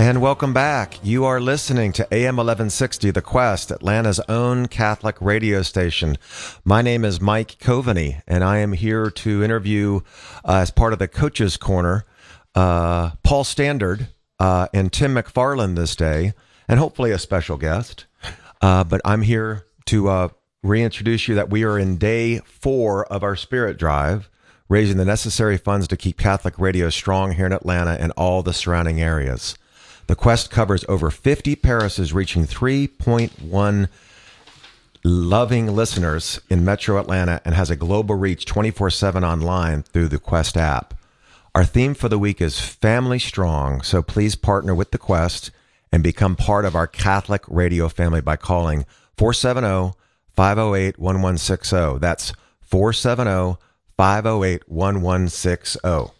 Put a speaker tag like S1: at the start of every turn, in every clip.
S1: And welcome back. You are listening to AM 1160 The Quest, Atlanta's own Catholic radio station. My name is Mike Coveny, and I am here to interview, uh, as part of the Coaches Corner, uh, Paul Standard uh, and Tim McFarlin this day, and hopefully a special guest. Uh, but I'm here to uh, reintroduce you that we are in day four of our Spirit Drive, raising the necessary funds to keep Catholic radio strong here in Atlanta and all the surrounding areas. The quest covers over 50 parishes, reaching 3.1 loving listeners in Metro Atlanta and has a global reach 24 7 online through the Quest app. Our theme for the week is Family Strong, so please partner with the Quest and become part of our Catholic radio family by calling 470 508 1160. That's 470 508 1160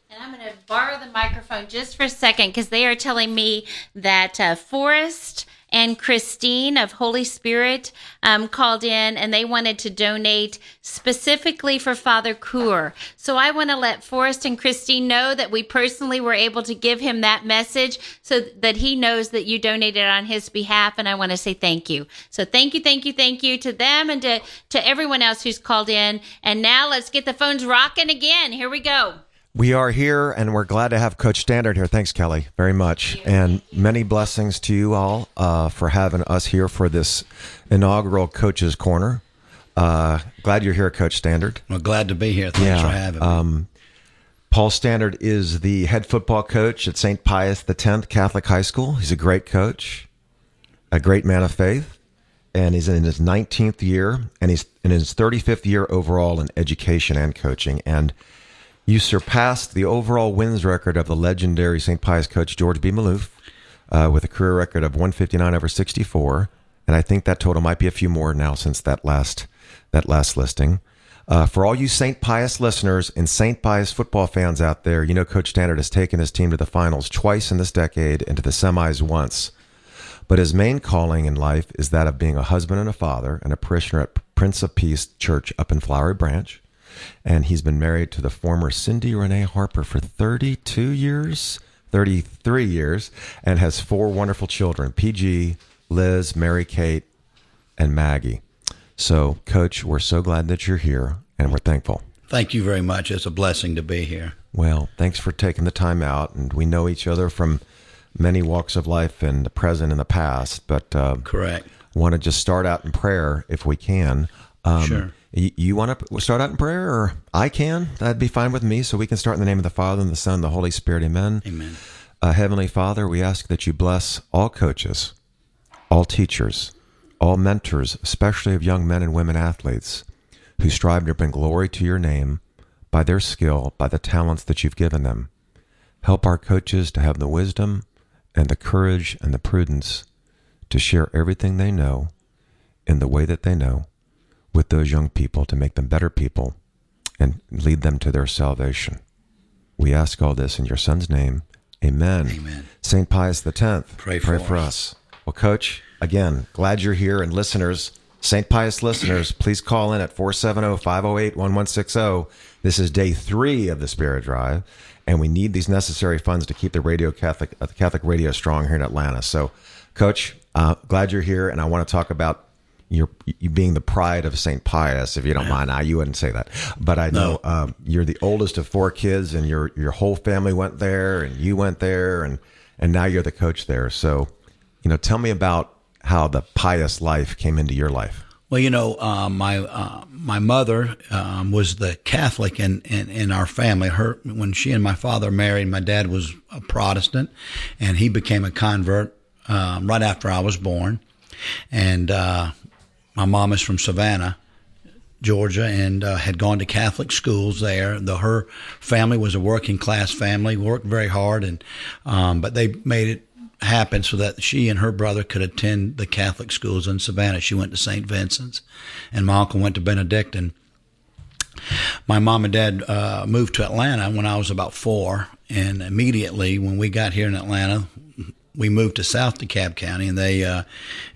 S2: borrow the microphone just for a second because they are telling me that uh, Forrest and Christine of Holy Spirit um, called in and they wanted to donate specifically for Father Coeur. So I want to let Forrest and Christine know that we personally were able to give him that message so that he knows that you donated on his behalf. And I want to say thank you. So thank you, thank you, thank you to them and to, to everyone else who's called in. And now let's get the phones rocking again. Here we go.
S1: We are here and we're glad to have Coach Standard here. Thanks, Kelly, very much. And many blessings to you all uh, for having us here for this inaugural Coaches Corner. Uh, glad you're here, Coach Standard.
S3: Well, glad to be here. Thanks yeah, for having me. Um,
S1: Paul Standard is the head football coach at St. Pius X Catholic High School. He's a great coach, a great man of faith, and he's in his 19th year, and he's in his 35th year overall in education and coaching. And you surpassed the overall wins record of the legendary St. Pius coach George B. Maloof uh, with a career record of 159 over 64, and I think that total might be a few more now since that last that last listing. Uh, for all you St. Pius listeners and St. Pius football fans out there, you know Coach Standard has taken his team to the finals twice in this decade and to the semis once. But his main calling in life is that of being a husband and a father and a parishioner at Prince of Peace Church up in Flowery Branch and he's been married to the former Cindy Renee Harper for 32 years, 33 years, and has four wonderful children PG, Liz, Mary Kate, and Maggie. So, Coach, we're so glad that you're here and we're thankful.
S3: Thank you very much. It's a blessing to be here.
S1: Well, thanks for taking the time out. And we know each other from many walks of life in the present and the past. But uh,
S3: correct.
S1: Want to just start out in prayer if we can.
S3: Um, sure.
S1: You, you want to start out in prayer, or I can? That'd be fine with me. So we can start in the name of the Father and the Son, and the Holy Spirit. Amen.
S3: Amen.
S1: Uh, Heavenly Father, we ask that you bless all coaches, all teachers, all mentors, especially of young men and women athletes who strive to bring glory to your name by their skill, by the talents that you've given them. Help our coaches to have the wisdom and the courage and the prudence to share everything they know in the way that they know with those young people to make them better people and lead them to their salvation. We ask all this in your son's name. Amen.
S3: Amen.
S1: St. Pius X,
S3: pray,
S1: pray
S3: for,
S1: for us. us. Well, Coach, again, glad you're here. And listeners, St. Pius listeners, please call in at 470 508 1160. This is day three of the Spirit Drive, and we need these necessary funds to keep the radio Catholic, uh, Catholic radio strong here in Atlanta. So, Coach, uh, glad you're here, and I want to talk about you're you being the pride of St. Pius, if you don't mind. I you wouldn't say that, but I know no. um, you're the oldest of four kids, and your your whole family went there, and you went there, and and now you're the coach there. So, you know, tell me about how the pious life came into your life.
S3: Well, you know, uh, my uh, my mother um, was the Catholic in, in, in our family. Her when she and my father married, my dad was a Protestant, and he became a convert um, right after I was born. And uh, my mom is from Savannah, Georgia, and uh, had gone to Catholic schools there. The, her family was a working class family, worked very hard, and um, but they made it happen so that she and her brother could attend the Catholic schools in Savannah. She went to St. Vincent's, and my uncle went to Benedictine. My mom and dad uh, moved to Atlanta when I was about four, and immediately when we got here in Atlanta, we moved to South DeKalb County, and they uh,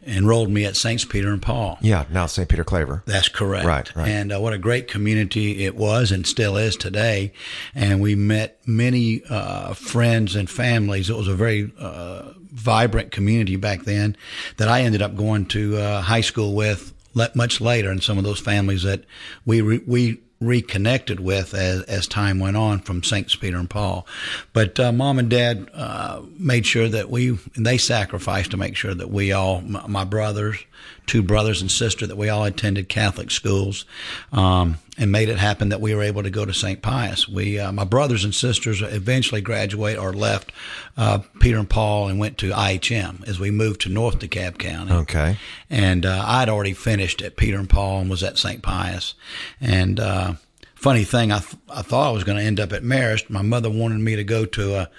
S3: enrolled me at Saints Peter and Paul.
S1: Yeah, now St. Peter Claver.
S3: That's correct.
S1: Right, right.
S3: And uh, what a great community it was and still is today. And we met many uh, friends and families. It was a very uh, vibrant community back then that I ended up going to uh, high school with much later, and some of those families that we re- we reconnected with as, as time went on from Saints Peter and Paul. But uh, mom and dad uh, made sure that we, they sacrificed to make sure that we all, my, my brothers, two brothers and sister, that we all attended Catholic schools. Um, and made it happen that we were able to go to St. Pius. We, uh, my brothers and sisters, eventually graduate or left uh, Peter and Paul and went to IHM as we moved to North DeKalb County.
S1: Okay.
S3: And uh, I'd already finished at Peter and Paul and was at St. Pius. And uh, funny thing, I th- I thought I was going to end up at Marist. My mother wanted me to go to a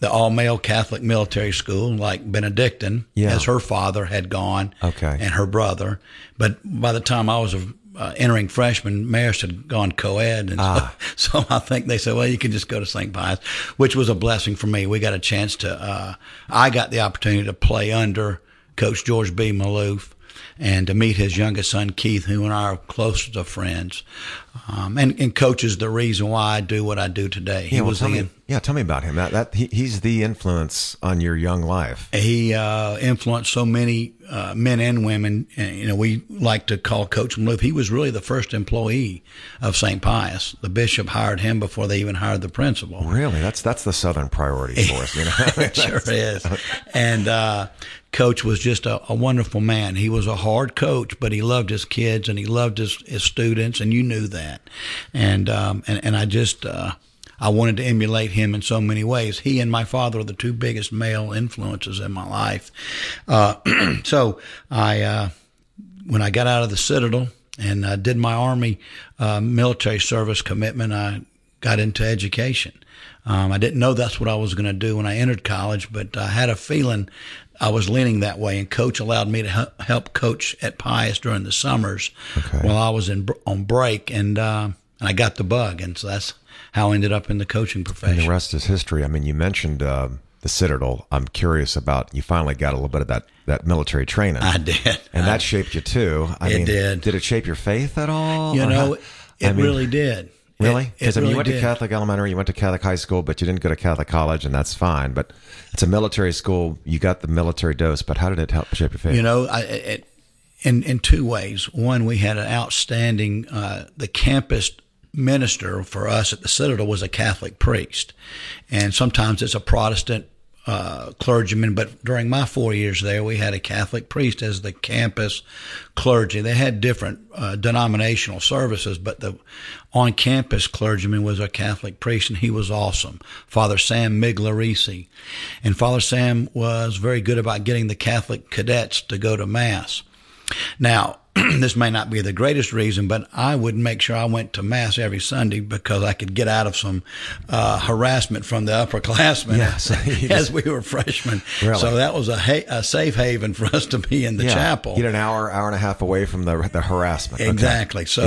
S3: the all male Catholic military school, like Benedictine,
S1: Yeah.
S3: as her father had gone,
S1: Okay.
S3: and her brother. But by the time I was a uh, entering freshman, Marist had gone co-ed, and
S1: Ah.
S3: so, so I think they said, "Well, you can just go to St. Pius," which was a blessing for me. We got a chance to. Uh, I got the opportunity to play under Coach George B. Maloof and to meet his youngest son Keith, who and I are closest of friends. Um, and, and Coach is the reason why I do what I do today. He
S1: Yeah, well,
S3: was
S1: tell
S3: the,
S1: me, yeah, tell me about him. That, that he, he's the influence on your young life.
S3: he uh, influenced so many uh, men and women. And, you know, we like to call Coach Maloof. He was really the first employee of St. Pius. The bishop hired him before they even hired the principal.
S1: Really, that's that's the Southern priority for us. You know,
S3: it sure is. And uh, Coach was just a, a wonderful man. He was a hard coach, but he loved his kids and he loved his, his students, and you knew that. And um, and and I just. Uh, I wanted to emulate him in so many ways. He and my father are the two biggest male influences in my life. Uh, so I, uh, when I got out of the Citadel and did my Army uh, military service commitment, I got into education. Um, I didn't know that's what I was going to do when I entered college, but I had a feeling I was leaning that way. And Coach allowed me to help coach at Pius during the summers
S1: Okay.
S3: while I was in on break, and uh, and I got the bug, and so that's how I ended up in the coaching
S1: and
S3: profession.
S1: the rest is history. I mean, you mentioned uh, the Citadel. I'm curious about. You finally got a little bit of that that military training,
S3: I did,
S1: and that shaped you too. I
S3: It
S1: mean,
S3: did.
S1: Did it shape your faith at all?
S3: you know,
S1: how-
S3: it
S1: I mean,
S3: really did.
S1: Really? Because I mean, you went
S3: did.
S1: to Catholic elementary, you went to Catholic high school, but you didn't go to Catholic college, and that's fine. But it's a military school. You got the military dose, but how did it help shape your faith?
S3: You know, I, it, in in two ways. One, we had an outstanding uh, the campus minister for us at the Citadel was a Catholic priest, and sometimes it's a Protestant uh, clergyman. But during my four years there, we had a Catholic priest as the campus clergy. They had different uh, denominational services, but the on campus clergyman was a Catholic priest, and he was awesome. Father Sam Miglarisi. And Father Sam was very good about getting the Catholic cadets to go to Mass. Now, this may not be the greatest reason, but I would make sure I went to Mass every Sunday because I could get out of some uh, harassment from the upperclassmen
S1: Yes.
S3: as we were freshmen.
S1: Really?
S3: So that was a, ha- a safe haven for us to be in the
S1: yeah.
S3: chapel.
S1: Get an hour, hour and a half away from the the harassment. Okay.
S3: Exactly. So,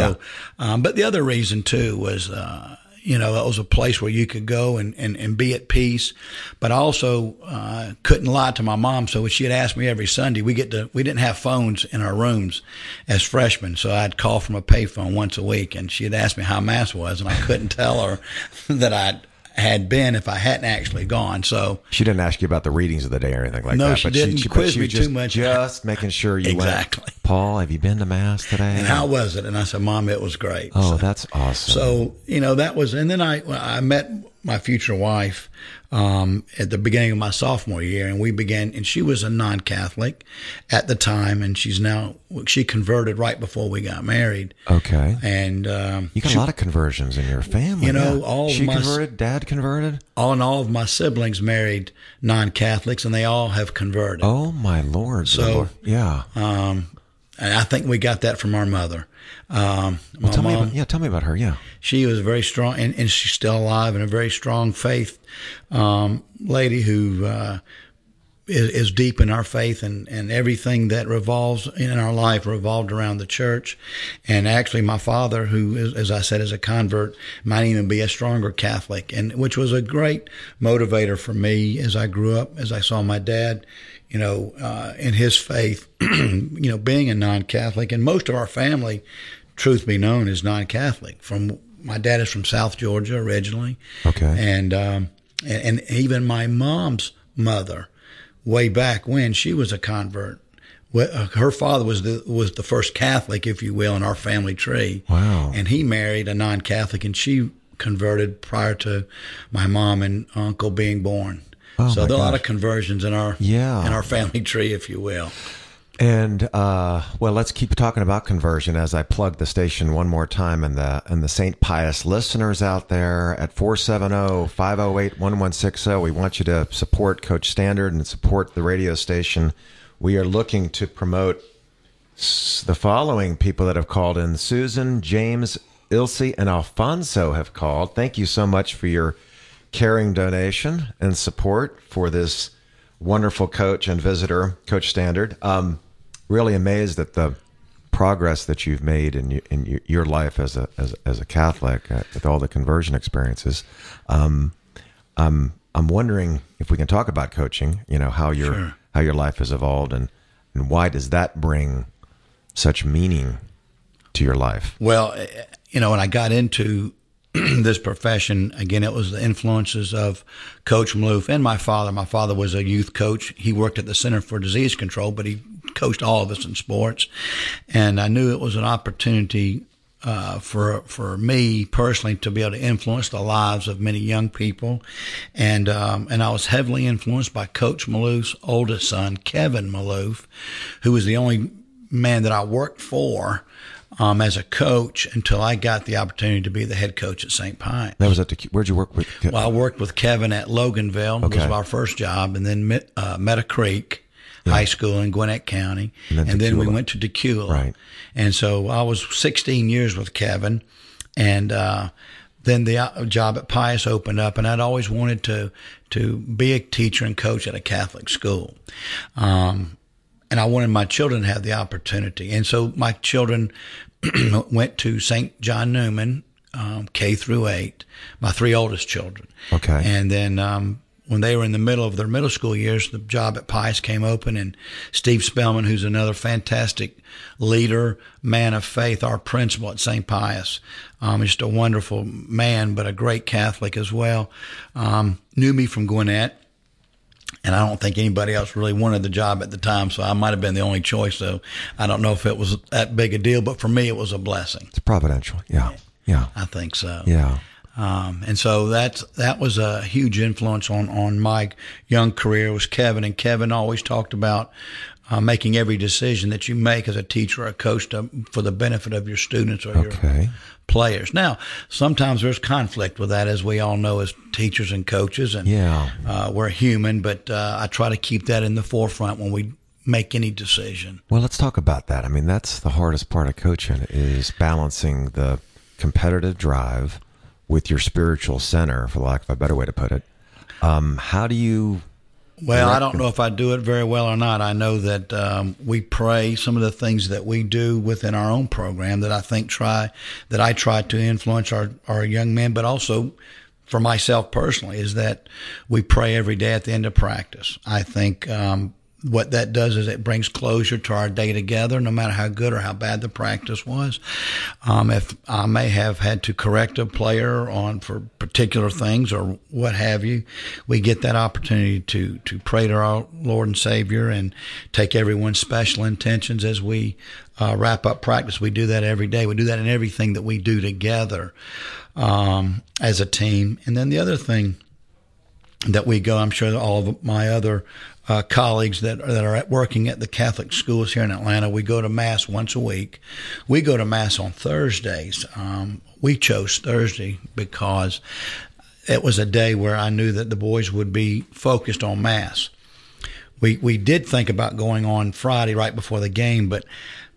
S1: Yeah.
S3: um, but the other reason too was, uh, you know, it was a place where you could go and, and, and be at peace, but I also uh, couldn't lie to my mom. So she'd ask me every Sunday, we get to we didn't have phones in our rooms as freshmen, so I'd call from a payphone once a week, and she'd ask me how mass was, and I couldn't tell her that I had been if I hadn't actually gone. So
S1: She didn't ask you about the readings of the day or anything like
S3: No,
S1: that.
S3: No, she
S1: but
S3: didn't
S1: she,
S3: quiz
S1: she
S3: me
S1: just,
S3: too much.
S1: Just making sure you
S3: Exactly.
S1: went. Paul, have you been to mass today?
S3: and how was it? And I said, Mom, it was great.
S1: Oh,
S3: So-
S1: that's awesome.
S3: So you know that was, and then I I met my future wife um, at the beginning of my sophomore year, and we began. And she was a non-Catholic at the time, and she's now she converted right before we got married.
S1: okay.
S3: And um,
S1: You got
S3: she-
S1: a lot of conversions in your family.
S3: You know,
S1: yeah.
S3: all of
S1: she
S3: my-
S1: converted. Dad converted.
S3: all in all of my siblings married non-Catholics, and they all have converted.
S1: Oh my lord!
S3: So-
S1: Lord. yeah.
S3: Um, and I think we got that from our mother. Um, my
S1: tell me about. Yeah, tell me about her. Yeah.
S3: she was very strong, and, and she's still alive, and a very strong faith um, lady who uh, is, is deep in our faith, and, and everything that revolves in our life revolved around the church. And actually, my father, who, is, as I said, is a convert, might even be a stronger Catholic, and which was a great motivator for me as I grew up, as I saw my dad. You know, uh, in his faith, you know, being a non-Catholic, and most of our family, truth be known, is non-Catholic. From my dad is from South Georgia originally,
S1: Okay.
S3: and um, and, and even my mom's mother way back when she was a convert. Uh, her father was the was the first Catholic, if you will, in our family tree.
S1: Wow!
S3: And he married a non-Catholic, and she converted prior to my mom and uncle being born. Oh so there are a lot of conversions in our
S1: yeah.
S3: in our family tree, if you will.
S1: And uh, well, let's keep talking about conversion as I plug the station one more time and the and the St. Pius listeners out there at 470-508-1160. We want you to support Coach Standard and support the radio station. We are looking to promote the following people that have called in. Susan, James, Ilse, and Alfonso have called. Thank you so much for your caring donation and support for this wonderful coach and visitor, Coach Standard. Um, really amazed at the progress that you've made in, in your life as a as, as a Catholic uh, with all the conversion experiences. Um, I'm I'm wondering if we can talk about coaching. You know how your sure. how your life has evolved and and why does that bring such meaning to your life?
S3: Well, you know, when I got into this profession, again, it was the influences of Coach Maloof and my father. My father was a youth coach. He worked at the Center for Disease Control, but he coached all of us in sports. And I knew it was an opportunity uh, for for me personally to be able to influence the lives of many young people, and um, and I was heavily influenced by Coach Maloof's oldest son, Kevin Maloof, who was the only man that I worked for um, as a coach until I got the opportunity to be the head coach at St. Pius.
S1: That was at the, where'd you work with?
S3: Kevin? Well, I worked with Kevin at Loganville. Okay. was our first job, and then uh, Meadow Creek yeah. High School in Gwinnett County, and then, and then we went to Dacula.
S1: Right.
S3: And so I was 16 years with Kevin, and uh, then the uh, job at Pius opened up, and I'd always wanted to to be a teacher and coach at a Catholic school. Um, and I wanted my children to have the opportunity. And so my children went to St. John Neumann, um, K through eight, my three oldest children.
S1: Okay.
S3: And then um, when they were in the middle of their middle school years, the job at Pius came open, and Steve Spellman, who's another fantastic leader, man of faith, our principal at St. Pius, um, just a wonderful man, but a great Catholic as well, um, knew me from Gwinnett and I don't think anybody else really wanted the job at the time, so I might have been the only choice. So I don't know if it was that big a deal, but for me, it was a blessing.
S1: It's providential, yeah, yeah.
S3: I think so.
S1: Yeah.
S3: Um, and so that's that was a huge influence on on my young career was Kevin, and Kevin always talked about uh, making every decision that you make as a teacher or a coach to, for the benefit of your students or okay. your players. Now, sometimes there's conflict with that, as we all know as teachers and coaches, and
S1: yeah.
S3: uh, we're human. But uh, I try to keep that in the forefront when we make any decision.
S1: Well, let's talk about that. I mean, that's the hardest part of coaching is balancing the competitive drive with your spiritual center, for lack of a better way to put it. Um, how do you
S3: well, I don't know if I do it very well or not. I know that um, we pray. Some of the things that we do within our own program that I think try that I try to influence our our young men, but also for myself personally, is that we pray every day at the end of practice. I think um, what that does is it brings closure to our day together, no matter how good or how bad the practice was. Um, if I may have had to correct a player on for particular things or what have you, we get that opportunity to to pray to our Lord and Savior and take everyone's special intentions as we uh, wrap up practice. We do that every day. We do that in everything that we do together um, as a team. And then the other thing that we go, I'm sure all of my other uh, colleagues that are, that are at working at the Catholic schools here in Atlanta. We go to mass once a week. We go to mass on Thursdays. Um, we chose Thursday because it was a day where I knew that the boys would be focused on mass. We we did think about going on Friday right before the game, but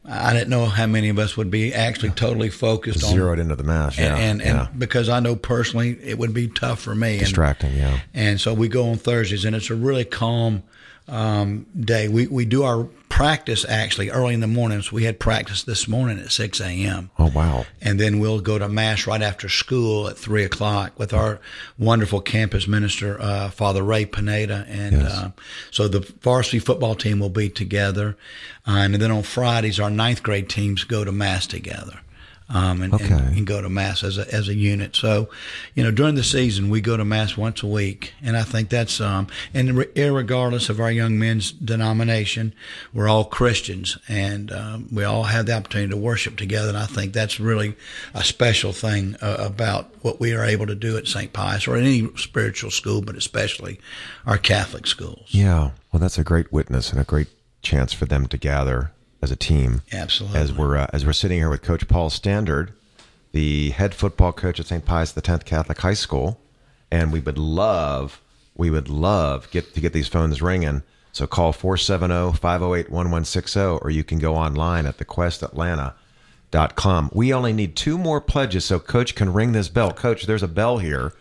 S3: I didn't know how many of us would be actually totally focused
S1: zeroed on zeroed into the mass,
S3: yeah,
S1: and
S3: and, yeah. because I know personally it would be tough for me,
S1: distracting,
S3: and,
S1: yeah.
S3: And so we go on Thursdays, and it's a really calm um, day. We we do our practice actually early in the mornings. We had practice this morning at six a.m.
S1: Oh wow!
S3: And then we'll go to mass right after school at three o'clock with our wonderful campus minister, uh, Father Ray Pineda, and yes. uh, so the varsity football team will be together. Uh, and then on Fridays, our ninth grade teams go to mass together. Um, and,
S1: Okay.
S3: and, and go to mass as a as a unit. So, you know, during the season we go to mass once a week, and I think that's um, and re- irregardless of our young men's denomination, we're all Christians, and um, we all have the opportunity to worship together. And I think that's really a special thing uh, about what we are able to do at St. Pius or any spiritual school, but especially our Catholic schools.
S1: Yeah. Well, that's a great witness and a great chance for them to gather as a team.
S3: Absolutely.
S1: As we're uh, as we're sitting here with Coach Paul Standard, the head football coach at St. Pius the 10th Catholic High School, and we would love we would love get to get these phones ringing. So call 470-508-1160 or you can go online at thequestatlanta.com. We only need two more pledges so coach can ring this bell. Coach, there's a bell here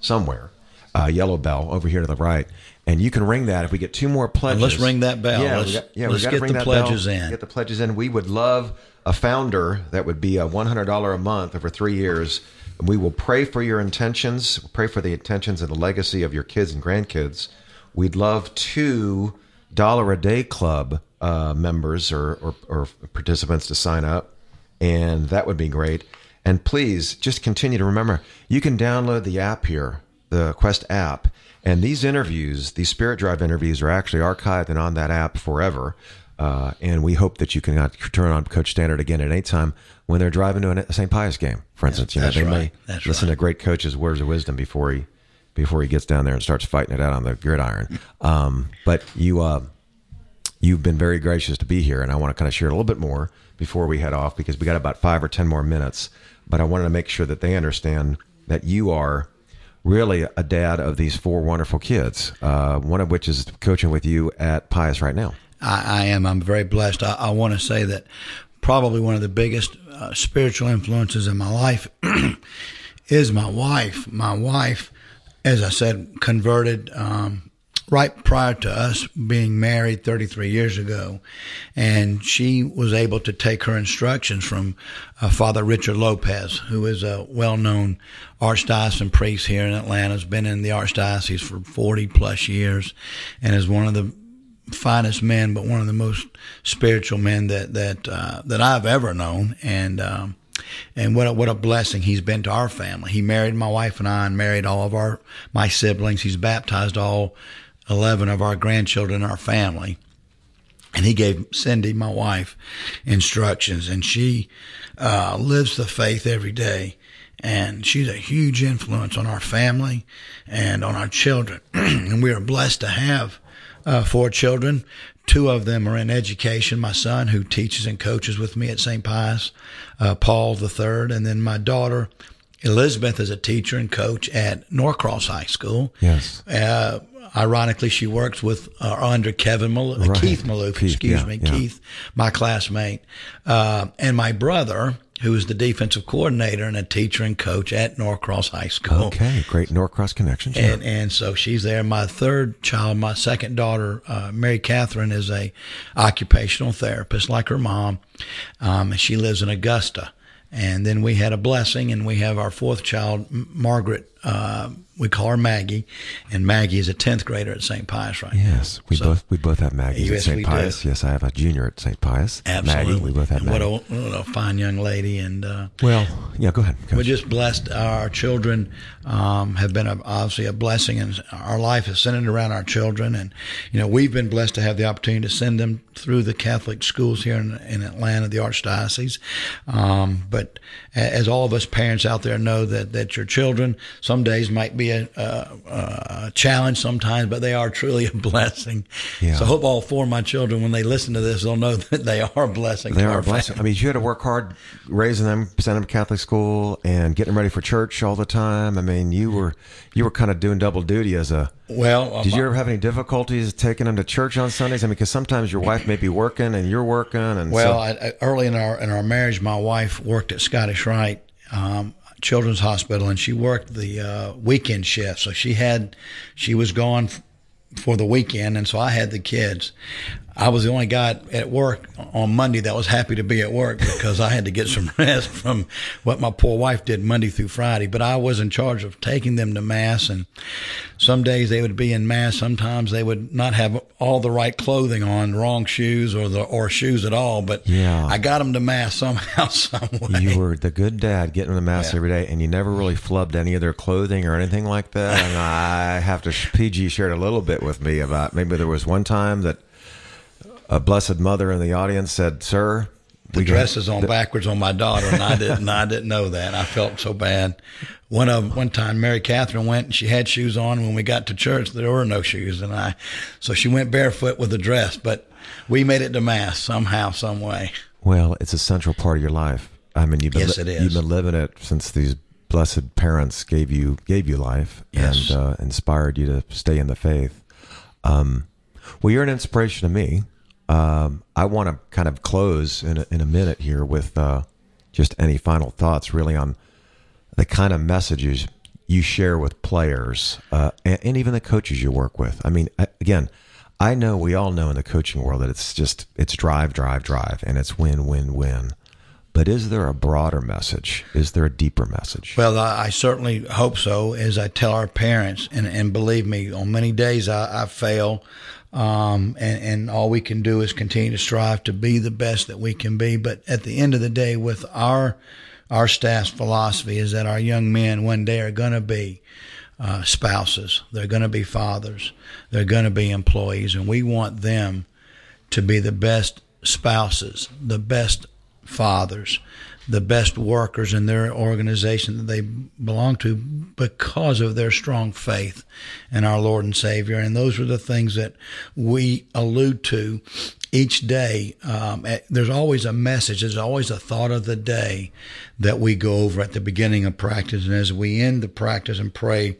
S1: somewhere. A yellow bell over here to the right. And you can ring that if we get two more pledges.
S3: let's ring that bell.
S1: Yeah,
S3: Let's-
S1: we got, yeah,
S3: let's get
S1: ring
S3: the pledges
S1: bell,
S3: in.
S1: Get the pledges in. We would love a founder that would be a $100 a month over three years. We will pray for your intentions, pray for the intentions and the legacy of your kids and grandkids. We'd love two dollar a day club uh, members or, or, or participants to sign up, and that would be great. And please just continue to remember you can download the app here, the Quest app, and these interviews, these Spirit Drive interviews, are actually archived and on that app forever. Uh, and we hope that you can uh, turn on Coach Standard again at any time when they're driving to a St. Pius game, for instance. you know, they
S3: right.
S1: may
S3: That's
S1: listen
S3: right.
S1: to great coaches' words of wisdom before he before he gets down there and starts fighting it out on the gridiron. Um, but you uh, you've been very gracious to be here, and I want to kind of share a little bit more before we head off because we got about five or ten more minutes. But I wanted to make sure that they understand that you are really a dad of these four wonderful kids. Uh, one of which is coaching with you at Pius right now.
S3: I, I am. I'm very blessed. I, I want to say that probably one of the biggest uh, spiritual influences in my life is my wife. My wife, as I said, converted um, right prior to us being married 33 years ago, and she was able to take her instructions from uh, Father Richard Lopez, who is a well-known archdiocesan priest here in Atlanta. Has been in the archdiocese for 40 plus years, and is one of the finest men, but one of the most spiritual men that that uh, that I've ever known, and um, and what a, what a blessing he's been to our family. He married my wife and I, and married all of our my siblings. He's baptized all eleven of our grandchildren in our family, and he gave Cindy, my wife, instructions, and she uh, lives the faith every day. And she's a huge influence on our family and on our children. and we are blessed to have uh, four children. Two of them are in education. My son, who teaches and coaches with me at St. Pius, uh, Paul the third, and then my daughter Elizabeth is a teacher and coach at Norcross High School.
S1: Yes.
S3: Uh, ironically, she works with uh, under Kevin Mal- uh,
S1: Right.
S3: Keith Maloof.
S1: Keith,
S3: excuse
S1: yeah,
S3: me,
S1: yeah.
S3: Keith, my classmate, uh, and my brother, who is the defensive coordinator and a teacher and coach at Norcross High School.
S1: Okay, great Norcross connections. yeah.
S3: And and so she's there. My third child, my second daughter, uh, Mary Catherine, is a occupational therapist like her mom. Um, and she lives in Augusta. And then we had a blessing, and we have our fourth child, Margaret. We call her Maggie, and Maggie is a tenth grader at St. Pius right now.
S1: Yes, we
S3: So-
S1: both we both have Maggie
S3: Yes,
S1: at St.
S3: do.
S1: Pius. Yes, I have a junior at St. Pius.
S3: Absolutely.
S1: Maggie, we both have
S3: And
S1: Maggie.
S3: what a, what a fine young lady, and uh,
S1: well, yeah, go ahead. Coach.
S3: We're just blessed. Our children um, have been a, obviously a blessing, and our life is centered around our children. And you know, we've been blessed to have the opportunity to send them through the Catholic schools here in, in Atlanta, the Archdiocese. Um, but as all of us parents out there know, that that your children some days might be a, a, a challenge sometimes, but they are truly a blessing.
S1: Yeah.
S3: So I hope all four of my children, when they listen to this, they'll know that they are a blessing.
S1: They are a blessing. I mean, you had to work hard raising them, sending them to Catholic school, and getting them ready for church all the time. I mean, you were you were kind of doing double duty as a.
S3: Well, uh,
S1: Did you ever have any difficulties taking them to church on Sundays? I mean, because sometimes your wife may be working and you're working, and
S3: Well,
S1: so,
S3: I, I, early in our in our marriage, my wife worked at Scottish Rite um, Children's Hospital, and she worked the uh, weekend shift. So she had she was gone f- for the weekend, and so I had the kids. I was the only guy at work on Monday that was happy to be at work because I had to get some rest from what my poor wife did Monday through Friday. But I was in charge of taking them to mass, and some days they would be in mass. Sometimes they would not have all the right clothing on, wrong shoes or the or shoes at all. But
S1: Yeah.
S3: I got them to mass somehow, some way.
S1: You were the good dad getting them to mass
S3: Yeah.
S1: every day, and you never really flubbed any of their clothing or anything like that. And I have to, PG shared a little bit with me about maybe there was one time that a blessed mother in the audience said, Sir,
S3: the dress is on backwards on my daughter, and I didn't. I didn't know that. I felt so bad. One of one time, Mary Catherine went and she had shoes on. When we got to church, there were no shoes, and I, so she went barefoot with the dress. But we made it to mass somehow, some way.
S1: Well, it's a central part of your life. I mean, you've been
S3: Yes, it is.
S1: you've been living it since these blessed parents gave you gave you life
S3: Yes.
S1: and uh, inspired you to stay in the faith. Um, well, you're an inspiration to me. Um, I want to kind of close in a, in a minute here with uh, just any final thoughts, really, on the kind of messages you share with players uh, and, and even the coaches you work with. I mean, again, I know we all know in the coaching world that it's just it's drive, drive, drive, and it's win, win, win. But is there a broader message? Is there a deeper message?
S3: Well, I, I certainly hope so. As I tell our parents, and, and believe me, on many days I, I fail, um, and, and all we can do is continue to strive to be the best that we can be. But at the end of the day, with our our staff's philosophy is that our young men one day are going to be uh, spouses, they're going to be fathers, they're going to be employees, and we want them to be the best spouses, the best fathers, the best workers in their organization that they belong to because of their strong faith in our Lord and Savior. And those are the things that we allude to each day. Um, at- there's always a message, there's always a thought of the day that we go over at the beginning of practice. And as we end the practice and pray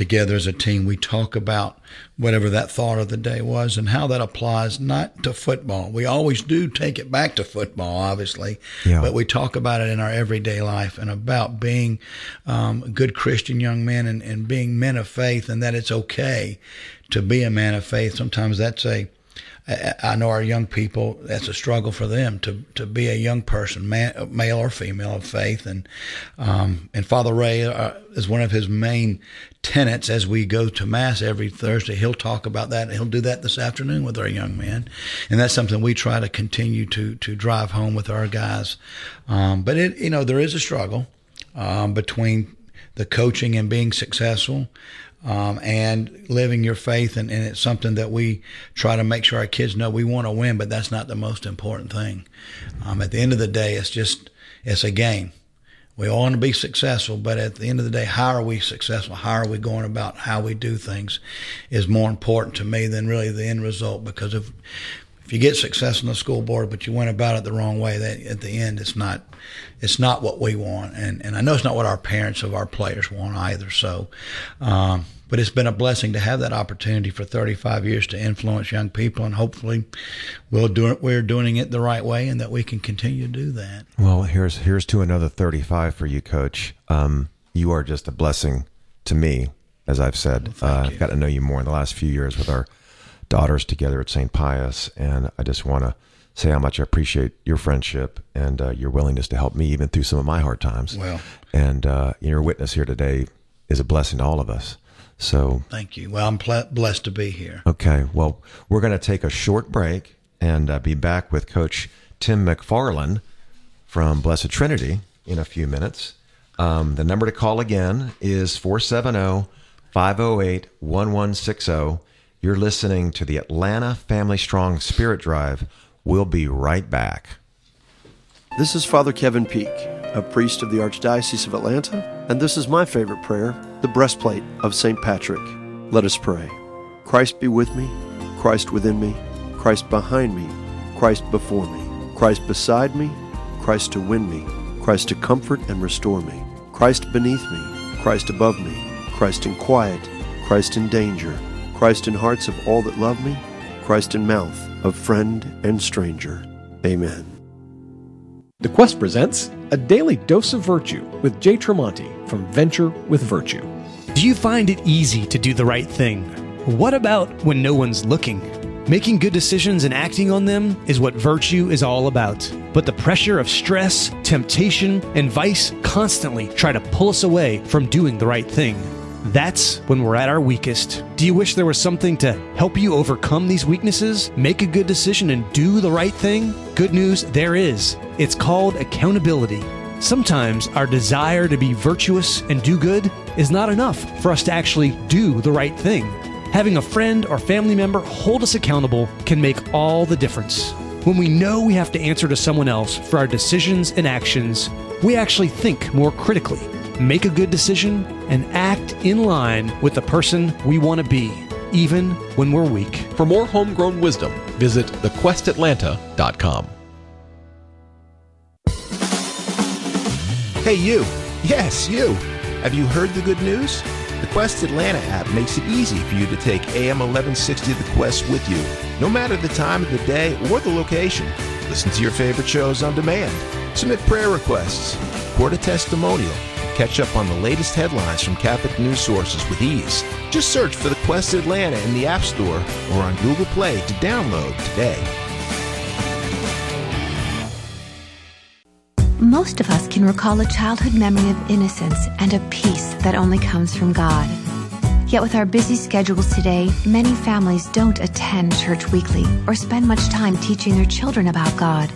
S3: together as a team, we talk about whatever that thought of the day was and how that applies not to football. We always do take it back to football, obviously,
S1: Yeah.
S3: but we talk about it in our everyday life and about being um, good Christian young men and, and being men of faith and that it's okay to be a man of faith. Sometimes that's a I know our young people. That's a struggle for them to to be a young person, man, male or female of faith, and um, and Father Ray uh, is one of his main tenets as we go to mass every Thursday. He'll talk about that. He'll do that this afternoon with our young men, and that's something we try to continue to to drive home with our guys. Um, but it you know there is a struggle um, between the coaching and being successful um, and living your faith. And, and it's something that we try to make sure our kids know we want to win, but that's not the most important thing. Um, at the end of the day, it's just, it's a game. We all want to be successful, but at the end of the day, how are we successful? How are we going about how we do things is more important to me than really the end result. Because if if you get success on the school board, but you went about it the wrong way, that at the end it's not it's not what we want, and and I know it's not what our parents of our players want either. So, um, but it's been a blessing to have that opportunity for 35 years to influence young people, and hopefully we'll do it. We're doing it the right way, and that we can continue to do that.
S1: Well, here's here's to another 35 for you, Coach. Um, you are just a blessing to me, as I've said.
S3: thank
S1: uh. I've got to know you more in the last few years with our daughters together at St. Pius, and I just want to say how much I appreciate your friendship and uh, your willingness to help me even through some of my hard times.
S3: Well.
S1: and uh, your witness here today is a blessing to all of us. So
S3: Thank you. Well, I'm ple- blessed to be here.
S1: Okay, well, we're going to take a short break and uh, be back with Coach Tim McFarlin from Blessed Trinity in a few minutes. Um, the number to call again is 470 508 1160. You're listening to the Atlanta Family Strong Spirit Drive. We'll be right back.
S4: This is Father Kevin Peak, a priest of the Archdiocese of Atlanta, and this is my favorite prayer, the breastplate of St. Patrick. Let us pray. Christ be with me, Christ within me, Christ behind me, Christ before me, Christ beside me, Christ to win me, Christ to comfort and restore me, Christ beneath me, Christ above me, Christ in quiet, Christ in danger, Christ in hearts of all that love me, Christ in mouth of friend and stranger. Amen.
S5: The Quest presents A Daily Dose of Virtue with Jay Tremonti from Venture with Virtue.
S6: Do you find it easy to do the right thing? What about when no one's looking? Making good decisions and acting on them is what virtue is all about. But the pressure of stress, temptation, and vice constantly try to pull us away from doing the right thing. That's when we're at our weakest. Do you wish there was something to help you overcome these weaknesses, make a good decision, and do the right thing? Good news, there is. It's called accountability. Sometimes our desire to be virtuous and do good is not enough for us to actually do the right thing. Having a friend or family member hold us accountable can make all the difference. When we know we have to answer to someone else for our decisions and actions, we actually think more critically, make a good decision, and act in line with the person we want to be, even when we're weak.
S5: For more homegrown wisdom, visit thequestatlanta.com.
S7: Hey, you. Yes, you. Have you heard the good news? The Quest Atlanta app makes it easy for you to take AM 1160 The Quest with you, no matter the time of the day or the location. Listen to your favorite shows on demand, submit prayer requests, record a testimonial, catch up on the latest headlines from Catholic news sources with ease. Just search for The Quest Atlanta in the App Store or on Google Play to download today.
S8: Most of us can recall a childhood memory of innocence and a peace that only comes from God. Yet, with our busy schedules today, many families don't attend church weekly or spend much time teaching their children about God.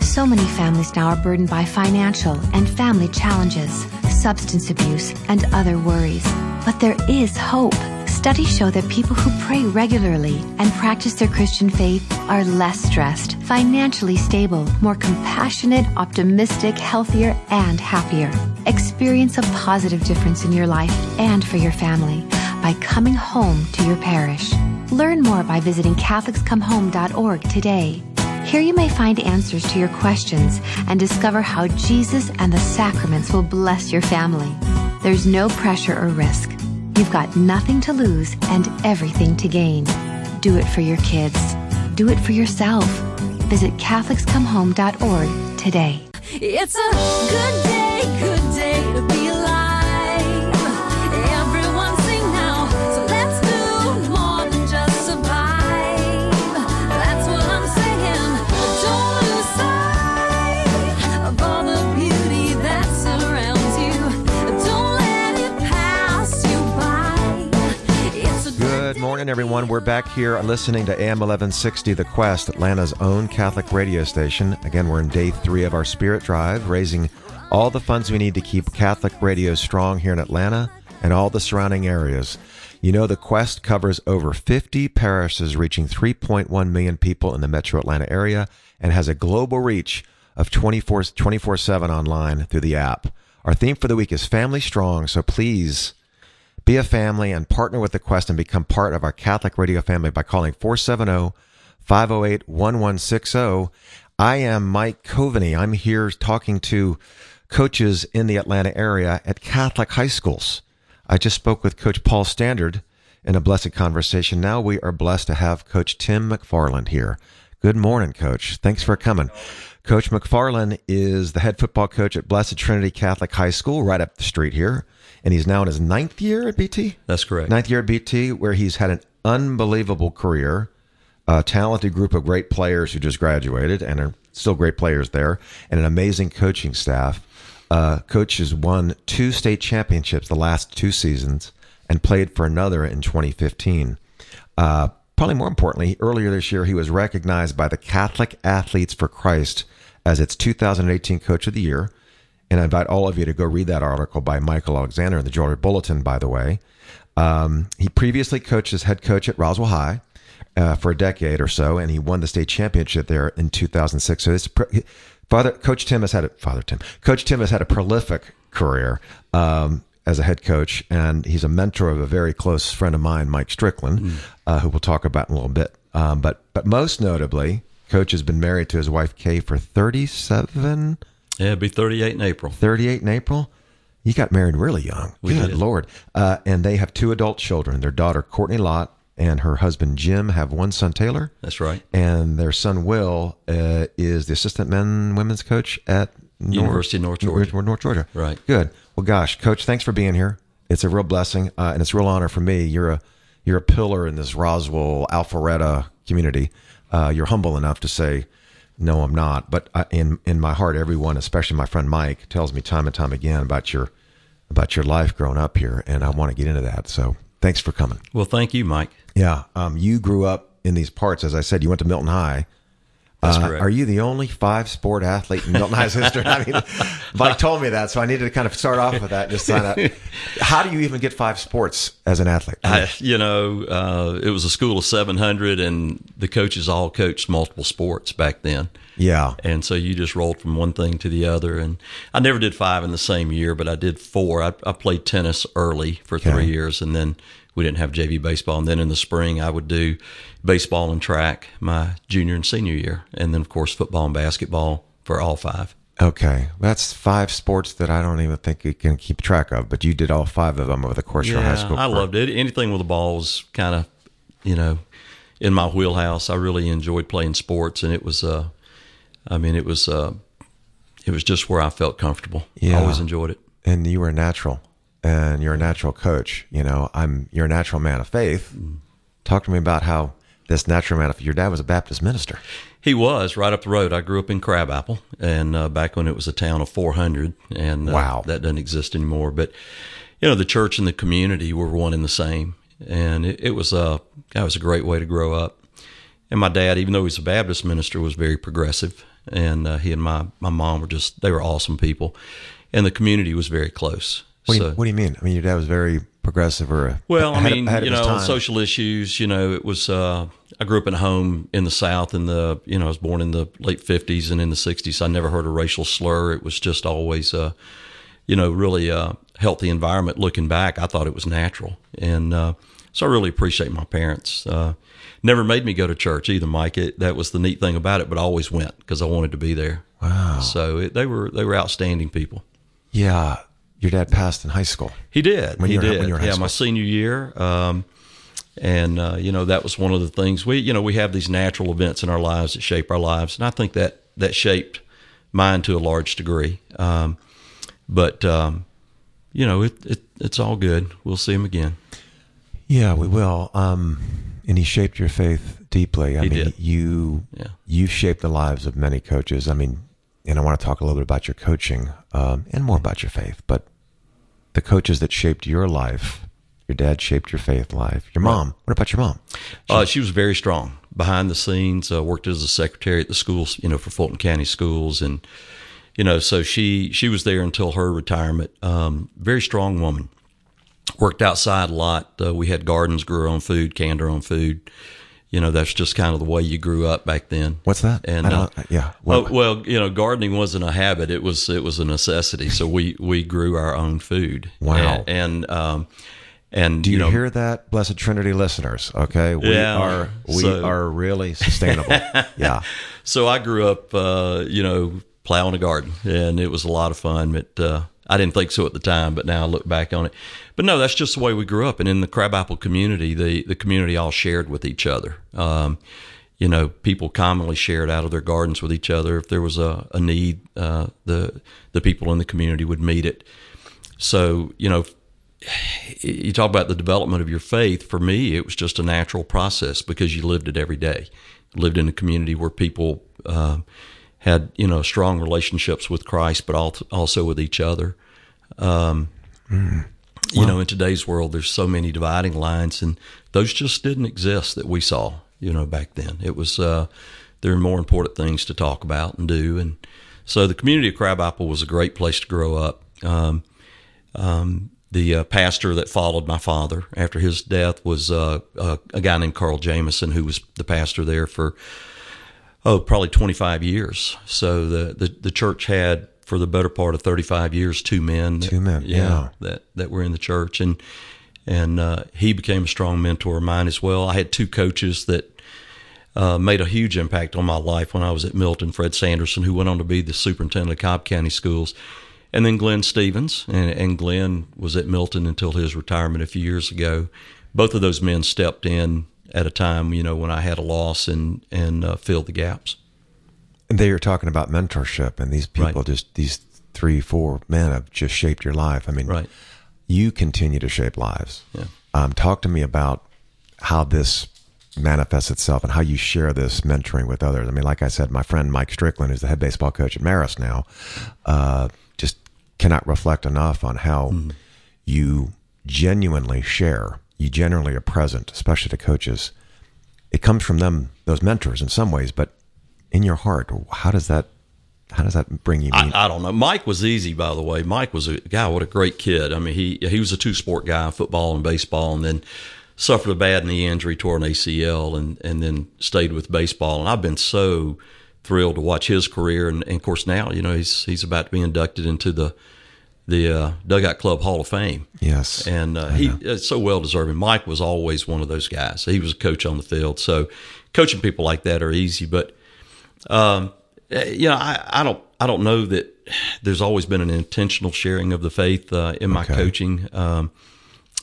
S8: So many families now are burdened by financial and family challenges, substance abuse, and other worries. But there is hope. Studies show that people who pray regularly and practice their Christian faith are less stressed, financially stable, more compassionate, optimistic, healthier, and happier. Experience a positive difference in your life and for your family by coming home to your parish. Learn more by visiting CatholicsComeHome.org today. Here you may find answers to your questions and discover how Jesus and the sacraments will bless your family. There's no pressure or risk. You've got nothing to lose and everything to gain. Do it for your kids. Do it for yourself. Visit CatholicsComeHome.org today.
S9: It's a good day, good day
S1: morning, everyone. We're back here listening to AM 1160 The Quest, Atlanta's own Catholic radio station. Again, we're in day three of our Spirit Drive, raising all the funds we need to keep Catholic radio strong here in Atlanta and all the surrounding areas. You know, The Quest covers over 50 parishes, reaching 3.1 million people in the metro Atlanta area, and has a global reach of 24 24 7 online through the app. Our theme for the week is Family Strong, so please be a family and partner with the Quest and become part of our Catholic radio family by calling 470 508 1160. I am Mike Coveny. I'm here talking to coaches in the Atlanta area at Catholic high schools. I just spoke with Coach Paul Standard in a blessed conversation. Now we are blessed to have Coach Tim McFarlin here. Good morning, Coach. Thanks for coming. Coach McFarlin is the head football coach at Blessed Trinity Catholic High School, right up the street here. And he's now in his ninth year at BT?
S10: That's correct.
S1: Ninth year at BT, where he's had an unbelievable career, a talented group of great players who just graduated and are still great players there, and an amazing coaching staff. Uh, coach has won two state championships the last two seasons and played for another in 2015. Uh, probably more importantly, earlier this year, he was recognized by the Catholic Athletes for Christ as its 2018 Coach of the Year. And I invite all of you to go read that article by Michael Alexander in the Georgia Bulletin, by the way. Um, he previously coached as head coach at Roswell High uh, for a decade or so, and he won the state championship there in 2006. So this Father Coach Tim has had a Father Tim Coach Tim has had a prolific career um, as a head coach, and he's a mentor of a very close friend of mine, Mike Strickland, mm. uh, who we'll talk about in a little bit. Um, but but most notably, Coach has been married to his wife Kay for 37.
S10: Yeah, it'd be 38 in April.
S1: 38 in April. You got married really young.
S10: We
S1: Good
S10: did.
S1: Lord. Uh, and they have two adult children. Their daughter, Courtney Lott, and her husband, Jim, have one son, Taylor.
S10: That's right.
S1: And their son, Will, uh, is the assistant men women's coach at
S10: University of North Georgia.
S1: North, North Georgia.
S10: Right.
S1: Good. Well, gosh, Coach, thanks for being here. It's a real blessing, uh, and it's a real honor for me. You're a you're a pillar in this Roswell Alpharetta community. Uh, you're humble enough to say, "No, I'm not." But I, in in my heart, everyone, especially my friend Mike, tells me time and time again about your about your life growing up here, and I want to get into that. So thanks for coming.
S10: Well, thank you, Mike.
S1: Yeah, um, you grew up in these parts, as I said. You went to Milton High.
S10: That's
S1: Uh,
S10: correct.
S1: Are you the only five sport athlete in Milton High's history? I mean, Mike told me that, so I needed to kind of start off with that. Just sign up. How do you even get five sports as an athlete?
S10: I, you know, uh, it was a school of 700, and the coaches all coached multiple sports back then.
S1: Yeah,
S10: And so you just rolled from one thing to the other. And I never did five in the same year, but I did four. I, I played tennis early for
S1: Okay.
S10: three years, and then we didn't have JV baseball. And then in the spring, I would do baseball and track my junior and senior year. And then, of course, football and basketball for all five.
S1: Okay, that's five sports that I don't even think you can keep track of. But you did all five of them over the course of your high school.
S10: I
S1: career.
S10: loved it. Anything with the ball was kind of, you know, in my wheelhouse. I really enjoyed playing sports, and it was, uh, I mean, it was, uh, it was just where I felt comfortable.
S1: Yeah.
S10: I always enjoyed it.
S1: and you were a natural, and you're a natural coach. You know, I'm you're a natural man of faith.
S10: Mm.
S1: Talk to me about how this natural man of your dad was a Baptist minister.
S10: He was right up the road. I grew up in Crabapple, and uh, back when it was a town of 400, and uh,
S1: Wow.
S10: that doesn't exist anymore. But you know, the church and the community were one and the same, and it, it was a that was a great way to grow up. And my dad, even though he's a Baptist minister, was very progressive, and uh, he and my my mom were just they were awesome people, and the community was very close.
S1: What do, you, what do you mean? I mean, your dad was very progressive, or
S10: well, I mean, you know,
S1: time.
S10: social issues. You know, it was. Uh, I grew up in a home in the South, in the you know, I was born in the late fifties and in the sixties. I never heard a racial slur. It was just always, uh, you know, really a healthy environment. Looking back, I thought it was natural, and uh, so I really appreciate my parents. Uh, never made me go to church either, Mike. It, that was the neat thing about it. But I always went because I wanted to be there.
S1: Wow.
S10: So it, they were they were outstanding people.
S1: Yeah, your dad passed in high school.
S10: He did.
S1: When
S10: he did.
S1: when you were in high
S10: yeah, my senior year. Um, and uh, you know that was one of the things we you know we have these natural events in our lives that shape our lives, and I think that that shaped mine to a large degree. Um, but um, you know it, it it's all good. We'll see him again.
S1: Yeah, we will. Um, and he shaped your faith deeply. I
S10: He
S1: mean,
S10: did.
S1: you
S10: Yeah.
S1: you shaped the lives of many coaches. I mean, and I want to talk a little bit about your coaching um, and more about your faith. But the coaches that shaped your life, your dad shaped your faith life. Your mom. What about your mom?
S10: Uh, she was very strong behind the scenes. Uh, worked as a secretary at the schools, you know, for Fulton County schools, and you know, so she she was there until her retirement. Um, very strong woman. Worked outside a lot. Uh, we had gardens, grew our own food, canned our own food. You know, that's just kind of the way you grew up back then.
S1: What's that?
S10: And uh,
S1: yeah.
S10: well,
S1: What-
S10: well, you know, gardening wasn't a habit; it was it was a necessity. So we we grew our own food.
S1: Wow.
S10: And and, um, and
S1: Do you,
S10: know,
S1: hear that, Blessed Trinity listeners? Okay, we
S10: Yeah,
S1: are we
S10: so-
S1: are really sustainable. yeah.
S10: So I grew up, uh, you know, plowing a garden, and it was a lot of fun. But uh, I didn't think so at the time, but now I look back on it. But no, that's just the way we grew up. And in the Crabapple community, the the community all shared with each other. Um, you know, people commonly shared out of their gardens with each other. If there was a, a need, uh, the the people in the community would meet it. So you know, you talk about the development of your faith. For me, it was just a natural process because you lived it every day. Lived in a community where people uh, had you know strong relationships with Christ, but also with each other. Um, you know, in today's world, there's so many dividing lines, and those just didn't exist that we saw. You know, back then, it was uh, there are more important things to talk about and do, and so the community of Crabapple was a great place to grow up. Um, um, the uh, pastor that followed my father after his death was uh, uh, a guy named Carl Jameson, who was the pastor there for oh probably 25 years. So the the, the church had for the better part of 35 years two men, that-
S1: Two men, yeah.
S10: that that were in the church, and and uh, he became a strong mentor of mine as well. I had two coaches that. Uh, made a huge impact on my life when I was at Milton. Fred Sanderson, who went on to be the superintendent of Cobb County Schools, and then Glenn Stevens, and, and Glenn was at Milton until his retirement a few years ago. Both of those men stepped in at a time, you know, when I had a loss and and uh, filled the gaps.
S1: And they are talking about mentorship, and these people,
S10: Right.
S1: just these three, four men, have just shaped your life. I mean,
S10: Right.
S1: you continue to shape lives.
S10: Yeah.
S1: Um, talk to me about how this manifests itself and how you share this mentoring with others. I mean, like I said, my friend Mike Strickland, who's the head baseball coach at Marist now, uh, just cannot reflect enough on how you genuinely share. You genuinely are present, especially to coaches. It comes from them, those mentors, in some ways, but in your heart, how does that? How does that bring you?
S10: I, I don't know. Mike was easy, by the way. Mike was a guy. What a great kid. I mean, he he was a two sport guy, football and baseball, and then suffered a bad knee injury, tore an ACL, and and then stayed with baseball. And I've been so thrilled to watch his career. And, and of course, now you know he's he's about to be inducted into the the uh, Dugout Club Hall of Fame.
S1: Yes,
S10: and uh, he is so well deserving. Mike was always one of those guys. He was a coach on the field, so coaching people like that are easy. But um, eh, you know, I, I don't I don't know that there's always been an intentional sharing of the faith uh, in my
S1: Okay.
S10: coaching. Um,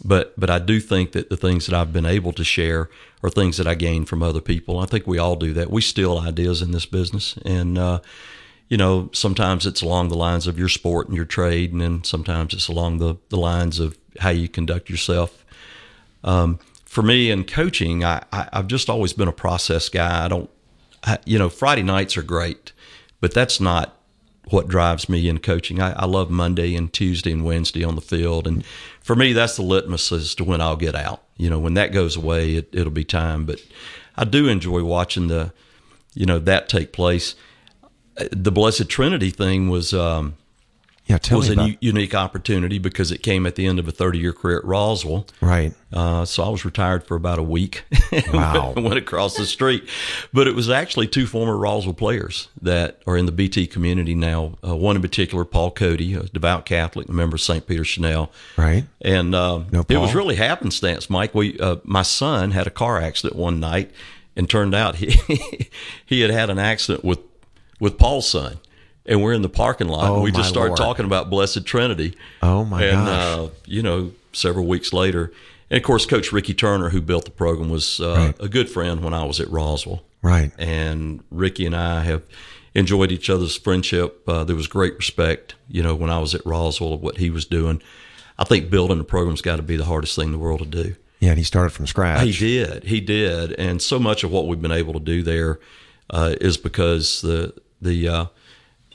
S10: but but I do think that the things that I've been able to share are things that I gain from other people. I think we all do that. We steal ideas in this business, and uh, you know sometimes it's along the lines of your sport and your trade, and then sometimes it's along the the lines of how you conduct yourself. Um, for me in coaching, I, I, I've just always been a process guy. I don't, you know, Friday nights are great, but that's not what drives me in coaching. I, I love Monday and Tuesday and Wednesday on the field, and for me, that's the litmus as to when I'll get out. You know, when that goes away, it, it'll be time. But I do enjoy watching the, you know, that take place. Uh, The Blessed Trinity thing was. Um,
S1: yeah, tell
S10: was
S1: me
S10: a
S1: about.
S10: u- unique opportunity because it came at the end of a 30 year career at Roswell.
S1: Right.
S10: Uh, so I was retired for about a week.
S1: Wow.
S10: went across the street, but it was actually two former Roswell players that are in the BT community now. Uh, one in particular, Paul Cody, a devout Catholic, a member of St. Peter Chanel.
S1: Right.
S10: And uh,
S1: No
S10: it was really happenstance, Mike. We, uh, my son had a car accident one night, and turned out he he had had an accident with with Paul's son. And we're in the parking lot.
S1: Oh,
S10: and we just
S1: my
S10: started
S1: Lord.
S10: talking about Blessed Trinity.
S1: Oh, my
S10: and,
S1: gosh.
S10: Uh, you know, several weeks later, and of course, Coach Ricky Turner, who built the program, was uh,
S1: Right.
S10: a good friend when I was at Roswell.
S1: Right.
S10: And Ricky and I have enjoyed each other's friendship. Uh, there was great respect, you know, when I was at Roswell of what he was doing. I think building a program's got to be the hardest thing in the world to do.
S1: Yeah, and he started from scratch.
S10: He did. He did. And so much of what we've been able to do there uh, is because the the uh,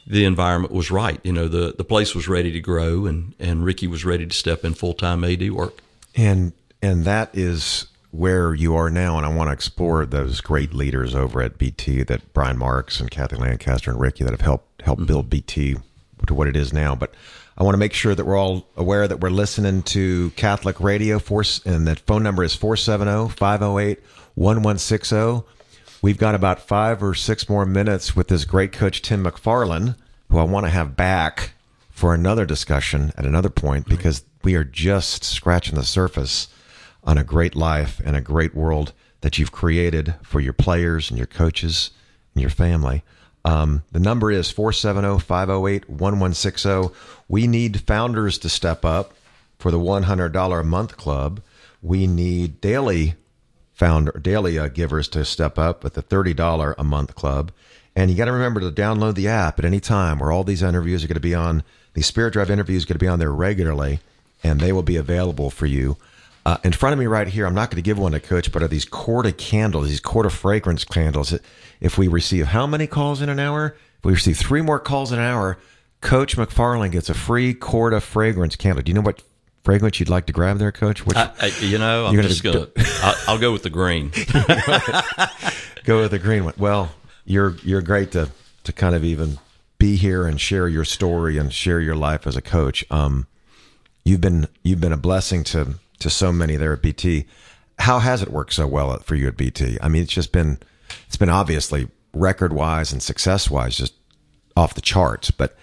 S10: the environment was right. You know, the the place was ready to grow, and and Ricky was ready to step in full time AD work.
S1: And and that is where you are now. And I want to explore those great leaders over at BT that Brian Marks and Kathy Lancaster and Ricky that have helped helped mm-hmm. build BT to what it is now. But I want to make sure that we're all aware that we're listening to Catholic Radio Force and that phone number is 470-508-1160. We've got about five or six more minutes with this great coach Tim McFarlin, who I want to have back for another discussion at another point because we are just scratching the surface on a great life and a great world that you've created for your players and your coaches and your family. Um, the number is 470 508 1160. We need founders to step up for the $100 a month club. We need daily founder daily uh, givers to step up with the $30 a month club. And you got to remember to download the app at any time where all these interviews are going to be on. These Spirit Drive interviews going to be on there regularly, and they will be available for you. Uh, in front of me right here, I'm not going to give one to Coach, but are these quarter candles, these quarter fragrance candles. If we receive how many calls in an hour? If we receive three more calls in an hour, Coach McFarlin gets a free quarter fragrance candle. Do you know what fragrance you'd like to grab there, Coach? Which,
S10: I, I, you know, I'm
S1: gonna
S10: just gonna. I'll, I'll go with the green.
S1: go with the green one. Well, you're you're great to to kind of even be here and share your story and share your life as a coach. Um, you've been you've been a blessing to to so many there at BT. How has it worked so well for you at BT? I mean, it's just been it's been obviously record wise and success wise just off the charts. But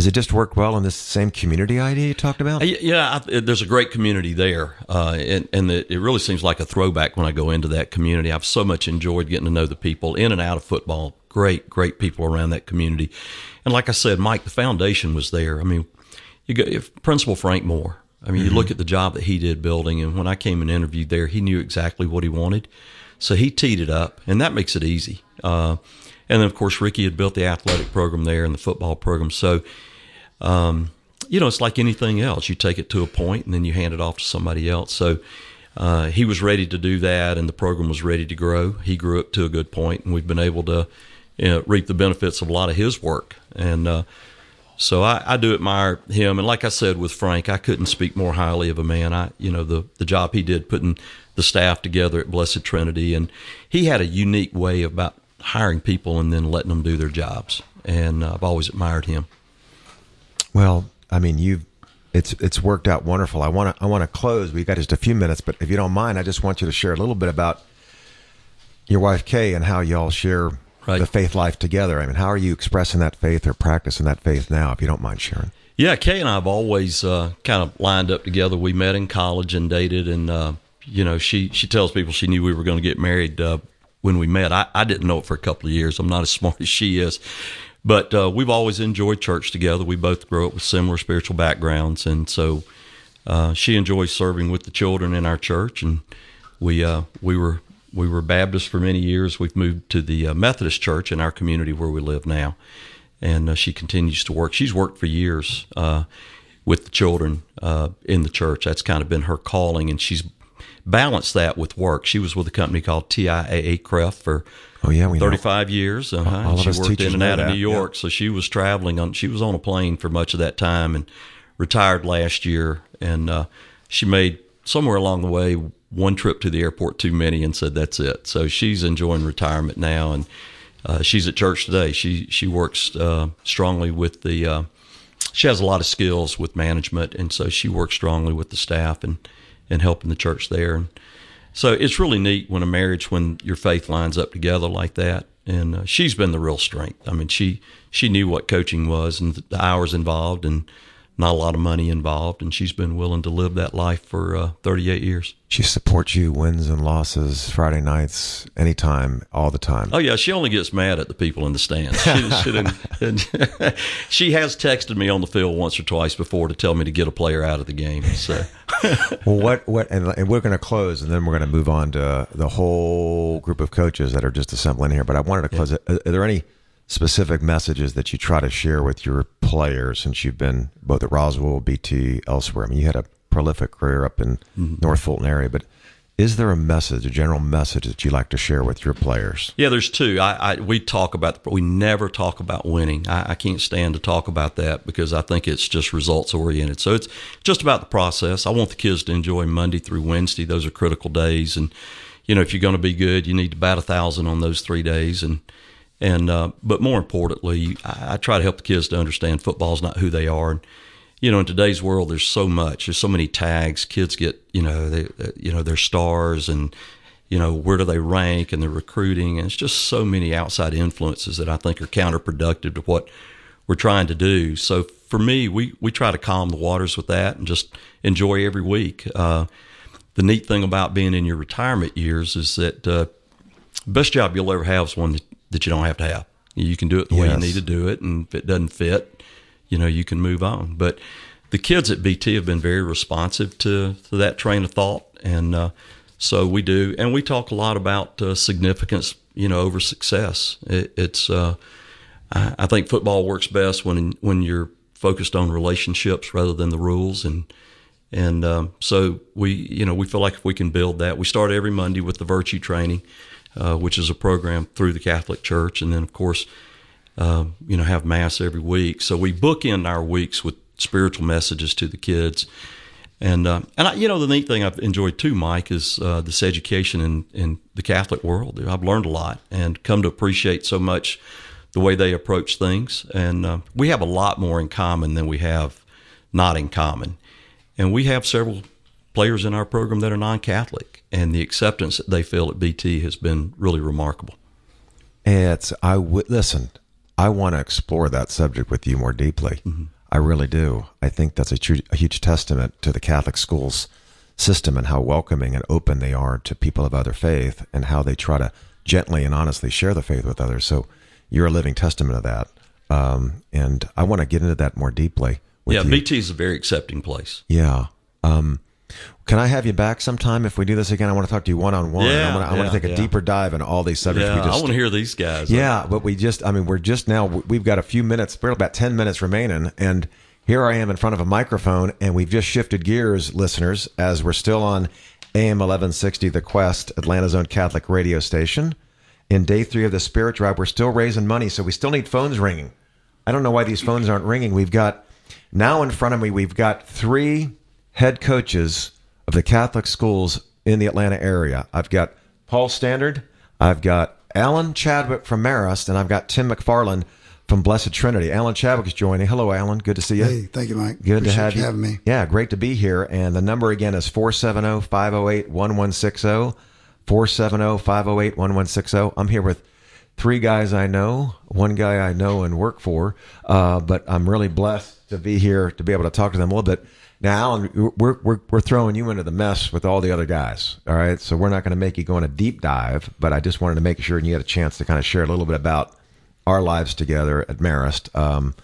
S1: has it just work well in this same community idea you talked about?
S10: Yeah, I, there's a great community there, uh, and, and it, it really seems like a throwback when I go into that community. I've so much enjoyed getting to know the people in and out of football. Great, great people around that community, and like I said, Mike, the foundation was there. I mean, you go if Principal Frank Moore. I mean, you look at the job that he did building, and when I came and interviewed there, he knew exactly what he wanted, so he teed it up, and that makes it easy. Uh, and then, of course, Ricky had built the athletic program there and the football program, so um, you know, it's like anything else. You take it to a point and then you hand it off to somebody else. So uh, he was ready to do that, and the program was ready to grow. He grew up to a good point, and we've been able to you know, reap the benefits of a lot of his work. And uh, so I, I do admire him. And like I said with Frank, I couldn't speak more highly of a man. I, you know, the the job he did putting the staff together at Blessed Trinity, and he had a unique way about hiring people and then letting them do their jobs. And uh, I've always admired him.
S1: Well, I mean, you've it's it's worked out wonderful. I want to I want to close. We got just a few minutes, but if you don't mind, I just want you to share a little bit about your wife Kay and how y'all share
S10: Right.
S1: the faith life together. I mean, how are you expressing that faith or practicing that faith now? If you don't mind sharing.
S10: Yeah, Kay and I have always uh, kind of lined up together. We met in college and dated, and uh, you know, she she tells people she knew we were going to get married uh, when we met. I, I didn't know it for a couple of years. I'm not as smart as she is, but uh, we've always enjoyed church together. We both grew up with similar spiritual backgrounds, and so uh, she enjoys serving with the children in our church, and we uh, we were we were Baptist for many years. We've moved to the uh, Methodist church in our community where we live now, and uh, she continues to work. She's worked for years uh, with the children in the church. That's kind of been her calling, and she's balanced that with work. She was with a company called TIAA-CREF for
S1: Oh yeah, we know.
S10: 35 years. Uh-huh.
S1: All of
S10: she
S1: us
S10: worked in and out of
S1: that,
S10: New York, so she was traveling on. She was on a plane for much of that time and retired last year. And uh, she made somewhere along the way one trip to the airport too many and said that's it. So she's enjoying retirement now, and uh, she's at church today. She she works uh, strongly with the. Uh, she has a lot of skills with management, and so she works strongly with the staff and and helping the church there. And so it's really neat when a marriage, when your faith lines up together like that. And uh, she's been the real strength. I mean, she she knew what coaching was and the hours involved, and not a lot of money involved. And she's been willing to live that life for uh, 38 years.
S1: She supports you, wins and losses, Friday nights, anytime, all the time.
S10: Oh yeah, she only gets mad at the people in the stands. She, she, didn't- she has texted me on the field once or twice before to tell me to get a player out of the game. So
S1: Well, what what and, and we're going to close, and then we're going to move on to the whole group of coaches that are just assembling here. But I wanted to close. it. Are, are there any specific messages that you try to share with your players since you've been both at Roswell, BT, elsewhere? I mean, you had a prolific career up in mm-hmm. North Fulton area, but is there a message, a general message that you like to share with your players?
S10: Yeah, there's two. I, I we talk about we never talk about winning. I, I can't stand to talk about that because I think it's just results oriented. So it's just about the process. I want the kids to enjoy Monday through Wednesday. Those are critical days, and you know if you're going to be good, you need to bat a thousand on those three days. And and uh, but more importantly, I, I try to help the kids to understand football's not who they are. And, you know, in today's world, there's so much. There's so many tags. Kids get, you know, they, you know, they're stars, and you know, where do they rank, and they're recruiting, and it's just so many outside influences that I think are counterproductive to what we're trying to do. So for me, we we try to calm the waters with that and just enjoy every week. Uh, the neat thing about being in your retirement years is that uh, best job you'll ever have is one that, that you don't have to have. You can do it the way you need to do it, and if it doesn't fit, you know, you can move on. But the kids at BT have been very responsive to, to that train of thought, and uh, so we do, and we talk a lot about uh, significance, you know, over success. It, it's, uh, I, I think football works best when when you're focused on relationships rather than the rules, and and um, so we, you know, we feel like if we can build that, we start every Monday with the virtue training, uh, which is a program through the Catholic Church, and then of course, um, you know, have mass every week. So we bookend our weeks with spiritual messages to the kids. And uh, and I, you know the neat thing I've enjoyed too, Mike, is uh, this education in, in the Catholic world. I've learned a lot and come to appreciate so much the way they approach things. And uh, we have a lot more in common than we have not in common. And we have several players in our program that are non-Catholic, and the acceptance that they feel at BT has been really remarkable.
S1: It's I would listen. I want to explore that subject with you more deeply. I really do. I think that's a, tru- a huge testament to the Catholic schools system and how welcoming and open they are to people of other faith and how they try to gently and honestly share the faith with others. So you're a living testament of that. Um, and I want to get into that more deeply. With
S10: yeah,
S1: you.
S10: BT is a very accepting place.
S1: Yeah. Um, can I have you back sometime if we do this again? I want to talk to you one on one. I want to, I want to take a
S10: yeah.
S1: deeper dive into all these subjects.
S10: Yeah,
S1: we just,
S10: I want to hear these guys.
S1: yeah, but we just, I mean, we're just now, we've got a few minutes, we're about 10 minutes remaining. And here I am in front of a microphone, and we've just shifted gears, listeners, as we're still on AM 1160, The Quest, Atlanta's own Catholic radio station. In day three of the Spirit Drive, we're still raising money, so we still need phones ringing. I don't know why these phones aren't ringing. We've got, now in front of me, we've got three head coaches of the Catholic schools in the Atlanta area. I've got Paul Standard, I've got Alan Chadwick from Marist, and I've got Tim McFarlin from Blessed Trinity. Alan Chadwick is joining. Hello, Alan. Good to see you.
S11: Hey, thank you, Mike.
S1: Good
S11: Appreciate
S1: to have
S11: you having me.
S1: Yeah, great to be here. And the number again is 470 508 1160. 470 508 1160. I'm here with three guys I know, one guy I know and work for, uh, but I'm really blessed to be here to be able to talk to them a little bit. Now, Alan, we're, we're, we're throwing you into the mess with all the other guys. All right. So we're not going to make you go on a deep dive, but I just wanted to make sure and you had a chance to kind of share a little bit about our lives together at Marist. Um,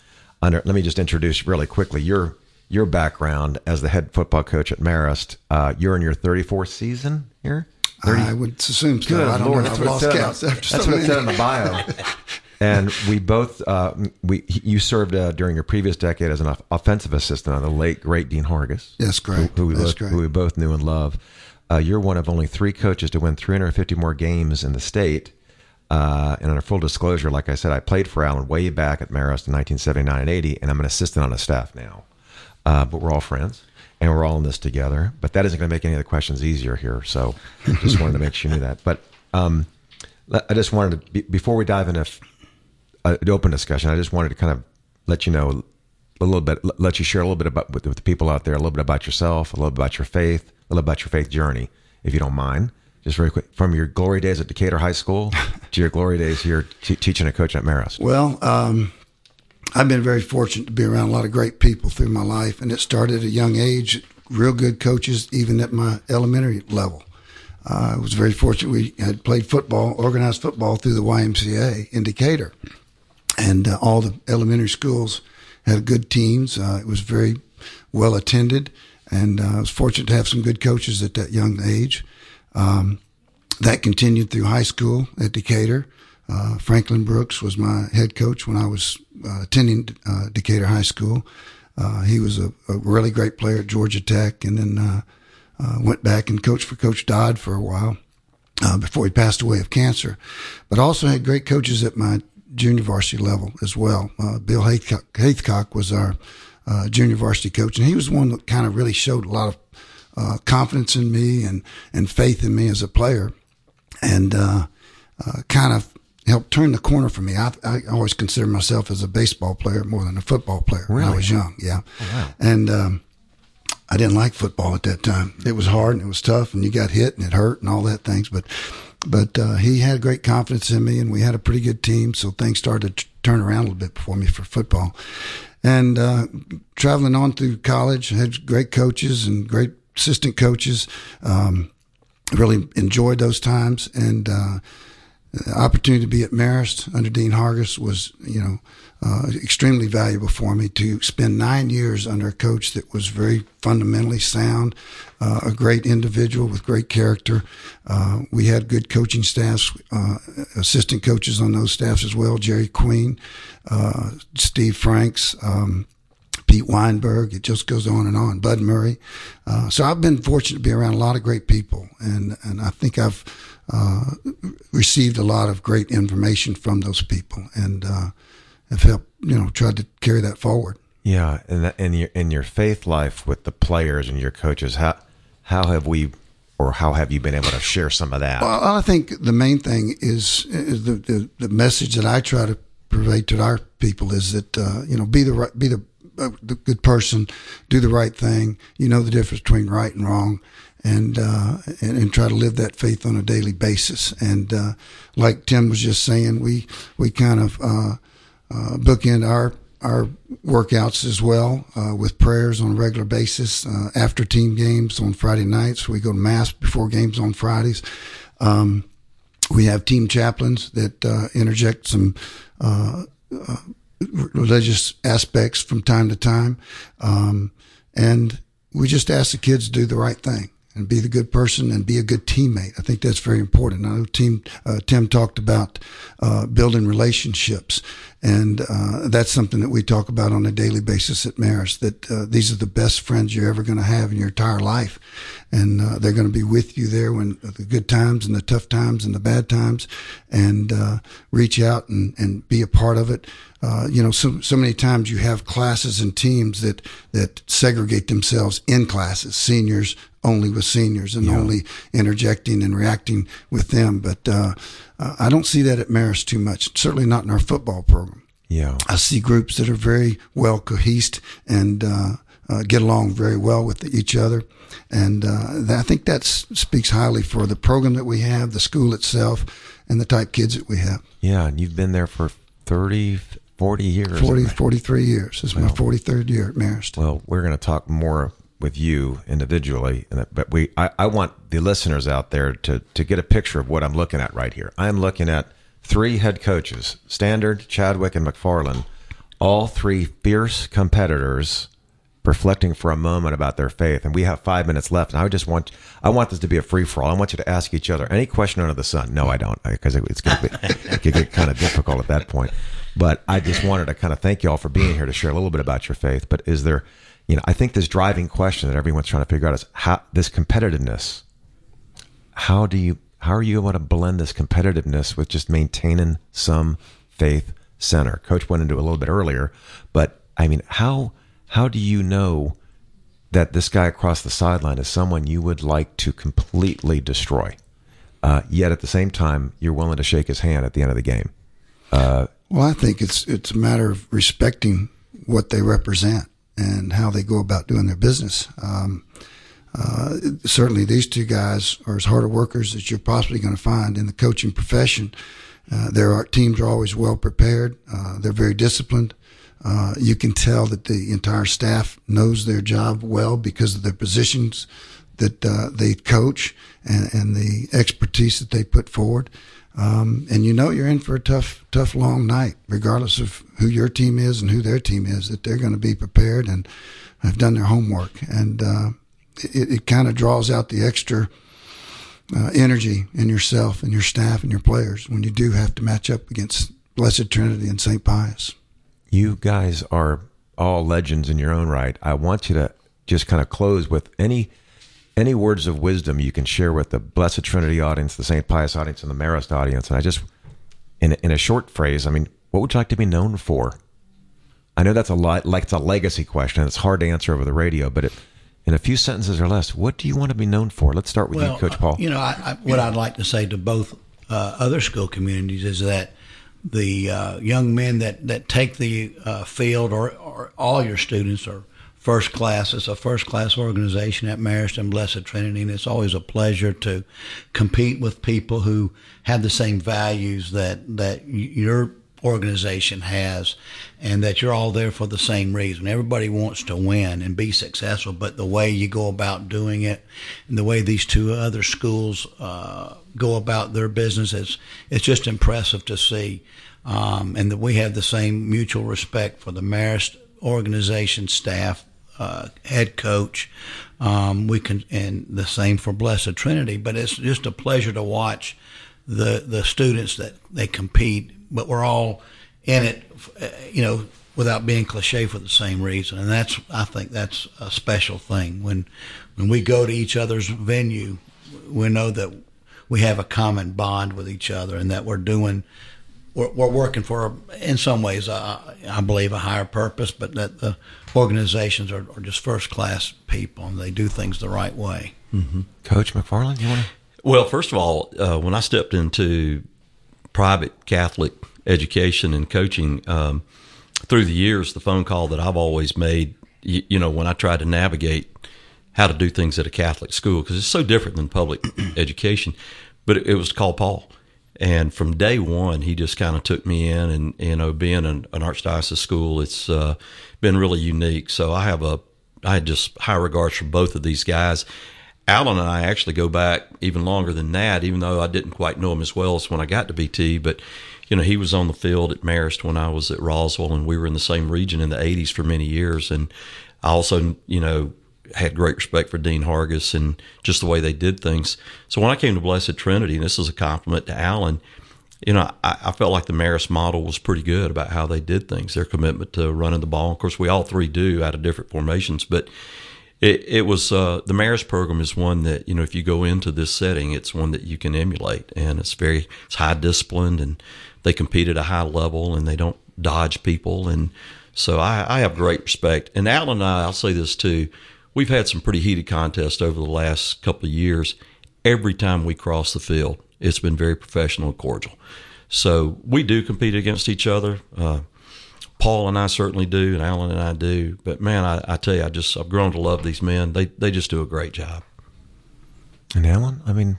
S1: under, let me just introduce really quickly your your background as the head football coach at Marist. Uh, you're in your 34th season here. 30
S11: I would assume so.
S1: Good
S11: I don't
S1: Lord,
S11: know. I've lost count
S1: that's what it said in the bio. and we both, uh, we you served uh, during your previous decade as an offensive assistant on the late great Dean Hargis.
S11: Yes, great.
S1: Who, who we
S11: That's
S1: both,
S11: correct.
S1: who we both knew and love. Uh, you're one of only three coaches to win 350 more games in the state. Uh, and under full disclosure, like I said, I played for Alan way back at Marist in 1979 and 80, and I'm an assistant on his staff now. Uh, but we're all friends, and we're all in this together. But that isn't going to make any of the questions easier here. So just wanted to make sure you knew that. But um, I just wanted to, be, before we dive into an open discussion, I just wanted to kind of let you know a little bit, let you share a little bit about with, with the people out there, a little bit about yourself, a little bit about your faith, a little about your faith journey, if you don't mind. Just very quick, from your glory days at Decatur High School to your glory days here t- teaching and coaching at Marist.
S11: Well, um, I've been very fortunate to be around a lot of great people through my life, and it started at a young age. Real good coaches, even at my elementary level. Uh, I was very fortunate. We had played football, organized football through the YMCA in Decatur, and uh, all the elementary schools had good teams. Uh, it was very well attended, and uh, I was fortunate to have some good coaches at that young age. Um, that continued through high school at Decatur. Uh, Franklin Brooks was my head coach when I was uh, attending uh, Decatur High School. Uh, he was a, a really great player at Georgia Tech, and then uh, uh, went back and coached for Coach Dodd for a while uh, before he passed away of cancer. But also had great coaches at my junior varsity level as well. Uh, Bill Haithcock, Haithcock was our uh, junior varsity coach, and he was one that kind of really showed a lot of uh, confidence in me and, and faith in me as a player, and uh, uh, kind of helped turn the corner for me. I, I always consider myself as a baseball player more than a football player when I was young. Yeah, and um, I didn't like football at that time. It was hard and it was tough, and you got hit and it hurt and all that things. But but uh, he had great confidence in me, and we had a pretty good team. So things started to turn around a little bit for me for football. And uh, traveling on through college, had great coaches and great assistant coaches. Um, really enjoyed those times, and uh, the opportunity to be at Marist under Dean Hargis was, you know, uh, extremely valuable for me to spend nine years under a coach that was very fundamentally sound, uh, a great individual with great character. Uh, we had good coaching staffs, uh, assistant coaches on those staffs as well. Jerry Queen, uh, Steve Franks. Um, Pete Weinberg. It just goes on and on. Bud Murray. Uh, so I've been fortunate to be around a lot of great people, and and I think I've received a lot of great information from those people, and have helped you know tried to carry that forward.
S1: Yeah, and that, in your in your faith life with the players and your coaches, how how have we or how have you been able to share some of that?
S11: Well, I think the main thing is, is the, the the message that I try to purvey to our people is that uh, you know be the right, be the, uh, the good person, do the right thing. You know the difference between right and wrong, and uh, and, and try to live that faith on a daily basis. And uh, like Tim was just saying, we we kind of uh, bookend our our workouts as well uh, with prayers on a regular basis uh, after team games on Friday nights. We go to mass before games on Fridays. Um, we have team chaplains that uh, interject some uh, uh, religious aspects from time to time, um, and we just ask the kids to do the right thing and be the good person and be a good teammate. I think that's very important. I know Tim, uh, Tim talked about uh, building relationships, and uh, that's something that we talk about on a daily basis at Marist. That uh, these are the best friends you're ever going to have in your entire life, and uh, they're going to be with you there when the good times and the tough times and the bad times, and uh, reach out and, and be a part of it. Uh, you know, so so many times you have classes and teams that that segregate themselves in classes, seniors only with seniors and only interjecting and reacting with them. But uh, uh, I don't see that at Marist too much. Certainly not in our football program.
S1: Yeah.
S11: I see groups that are very well cohesed and uh, uh, get along very well with each other. And uh, I think that speaks highly for the program that we have, the school itself, and the type kids that we have.
S1: Yeah, and you've been there for 30, 40 years.
S11: 40, 43 years. This is my 43rd year at Marist.
S1: Well, we're going to talk more with you individually, but we I, I want the listeners out there to to get a picture of what I'm looking at right here. I'm looking at three head coaches: Standard, Chadwick, and McFarlin. All three fierce competitors reflecting for a moment about their faith. And we have five minutes left. And I just want I want this to be a free for all. I want you to ask each other any question under the sun. No, I don't, because it's going to get kind of difficult at that point. But I just wanted to kind of thank you all for being here to share a little bit about your faith. But is there, you know, I think this driving question that everyone's trying to figure out is how this competitiveness. How do you how are you going to blend this competitiveness with just maintaining some faith center? Coach went into a little bit earlier, but I mean, how how do you know that this guy across the sideline is someone you would like to completely destroy? Uh, yet at the same time, you're willing to shake his hand at the end of the game. Uh,
S11: Well, I think it's it's a matter of respecting what they represent and how they go about doing their business. Um, uh, certainly, these two guys are as hard a workers as you're possibly going to find in the coaching profession. Uh, their teams are always well prepared. Uh, they're very disciplined. Uh, you can tell that the entire staff knows their job well because of their positions that uh, they coach and, and the expertise that they put forward. Um, and you know you're in for a tough, tough, long night, regardless of who your team is and who their team is. That they're going to be prepared and have done their homework, and uh, it, it kind of draws out the extra uh, energy in yourself and your staff and your players when you do have to match up against Blessed Trinity and St. Pius.
S1: You guys are all legends in your own right. I want you to just kind of close with any any words of wisdom you can share with the Blessed Trinity audience, the St. Pius audience, and the Marist audience. And I just, in in a short phrase, I mean, what would you like to be known for? I know that's a lot, like it's a legacy question. It's hard to answer over the radio, but it, in a few sentences or less, what do you want to be known for? Let's start with you, Coach Paul.
S3: You know, I, I, what I'd like to say to both uh, other school communities is that the uh, young men that, that take the uh, field, or, or all your students, are first class. It's a first class organization at Marist and Blessed Trinity, and it's always a pleasure to compete with people who have the same values that that your organization has and that you're all there for the same reason. Everybody wants to win and be successful, but the way you go about doing it and the way these two other schools uh, go about their business is it's just impressive to see. Um, and that we have the same mutual respect for the Marist organization staff, uh, head coach. Um, we can, and the same for Blessed Trinity. But it's just a pleasure to watch the the students that they compete, but we're all in it, uh, you know, without being cliche for the same reason. And that's, I think, that's a special thing when when we go to each other's venue, we know that we have a common bond with each other, and that we're doing. We're, we're working for, in some ways, uh, I believe, a higher purpose, but that the organizations are, are just first class people and they do things the right way.
S1: Coach McFarlin, you want to?
S10: Well, first of all, uh, when I stepped into private Catholic education and coaching um, through the years, the phone call that I've always made, you, you know, when I tried to navigate how to do things at a Catholic school, because it's so different than public education, but it, it was called Paul. And from day one, he just kind of took me in, and you know, being an, an archdiocese school, it's uh, been really unique. So I have a, I had just high regards for both of these guys. Alan and I actually go back even longer than that, even though I didn't quite know him as well as when I got to BT. But, you know, he was on the field at Marist when I was at Roswell, and we were in the same region in the 80s for many years. And I also, you know, had great respect for Dean Hargis and just the way they did things. So when I came to Blessed Trinity, and this is a compliment to Alan, you know, I, I felt like the Marist model was pretty good about how they did things, their commitment to running the ball. Of course, we all three do out of different formations, but It, it was uh, the Marist program is one that you know if you go into this setting, it's one that you can emulate, and it's very it's high disciplined, and they compete at a high level, and they don't dodge people, and so I, I have great respect. And Alan and I, I'll say this too, we've had some pretty heated contests over the last couple of years. Every time we cross the field, it's been very professional and cordial. So we do compete against each other. Uh, Paul and I certainly do, and Alan and I do. But man, I, I tell you, I just I've grown to love these men. They they just do a great job.
S1: And Alan, I mean,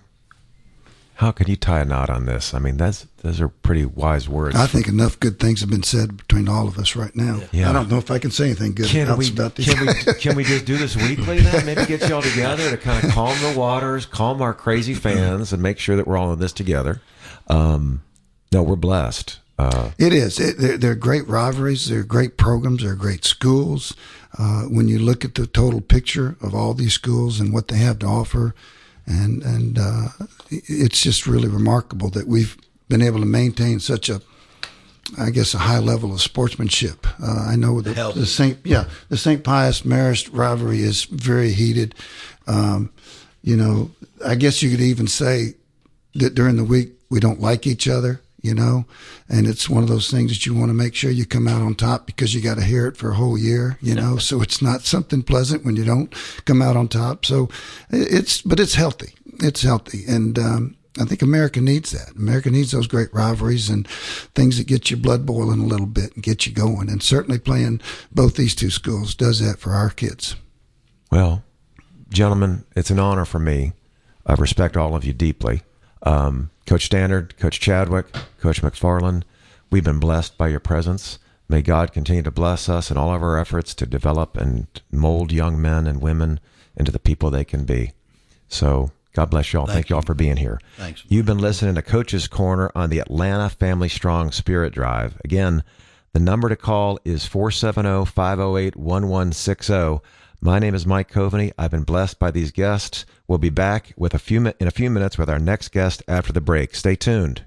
S1: how could you tie a knot on this? I mean, that's those are pretty wise words.
S11: I think enough good things have been said between all of us right now.
S1: Yeah.
S11: I don't know if I can say anything good
S1: Can
S11: else
S1: we,
S11: about these.
S1: can we can we just do this weekly then? Maybe get you all together to kind of calm the waters, calm our crazy fans, and make sure that we're all in this together. Um, no, we're blessed. Uh,
S11: It is. It, they're, they're great rivalries. They're great programs. They're great schools. Uh, when you look at the total picture of all these schools and what they have to offer, and and uh, it's just really remarkable that we've been able to maintain such a, I guess, a high level of sportsmanship. Uh, I know the, the Saint, yeah, the Saint Pius Marist rivalry is very heated. Um, you know, I guess you could even say that during the week we don't like each other, you know, and it's one of those things that you want to make sure you come out on top because you got to hear it for a whole year, you know. so it's not something pleasant when you don't come out on top. So it's, but it's healthy. It's healthy, and um, I think America needs that. America needs those great rivalries and things that get your blood boiling a little bit and get you going. And certainly playing both these two schools does that for our kids.
S1: Well, gentlemen, it's an honor for me. I respect all of you deeply. Um, Coach Standard, Coach Chadwick, Coach McFarlin, we've been blessed by your presence. May God continue to bless us in all of our efforts to develop and mold young men and women into the people they can be. So, God bless you all. Thank,
S3: Thank
S1: you all
S3: you.
S1: for being here.
S3: Thanks.
S1: You've been listening to Coaches' Corner on the Atlanta Family Strong Spirit Drive. Again, the number to call is 470 508 1160. My name is Mike Coveny. I've been blessed by these guests. We'll be back with a few in a few minutes with our next guest after the break. Stay tuned.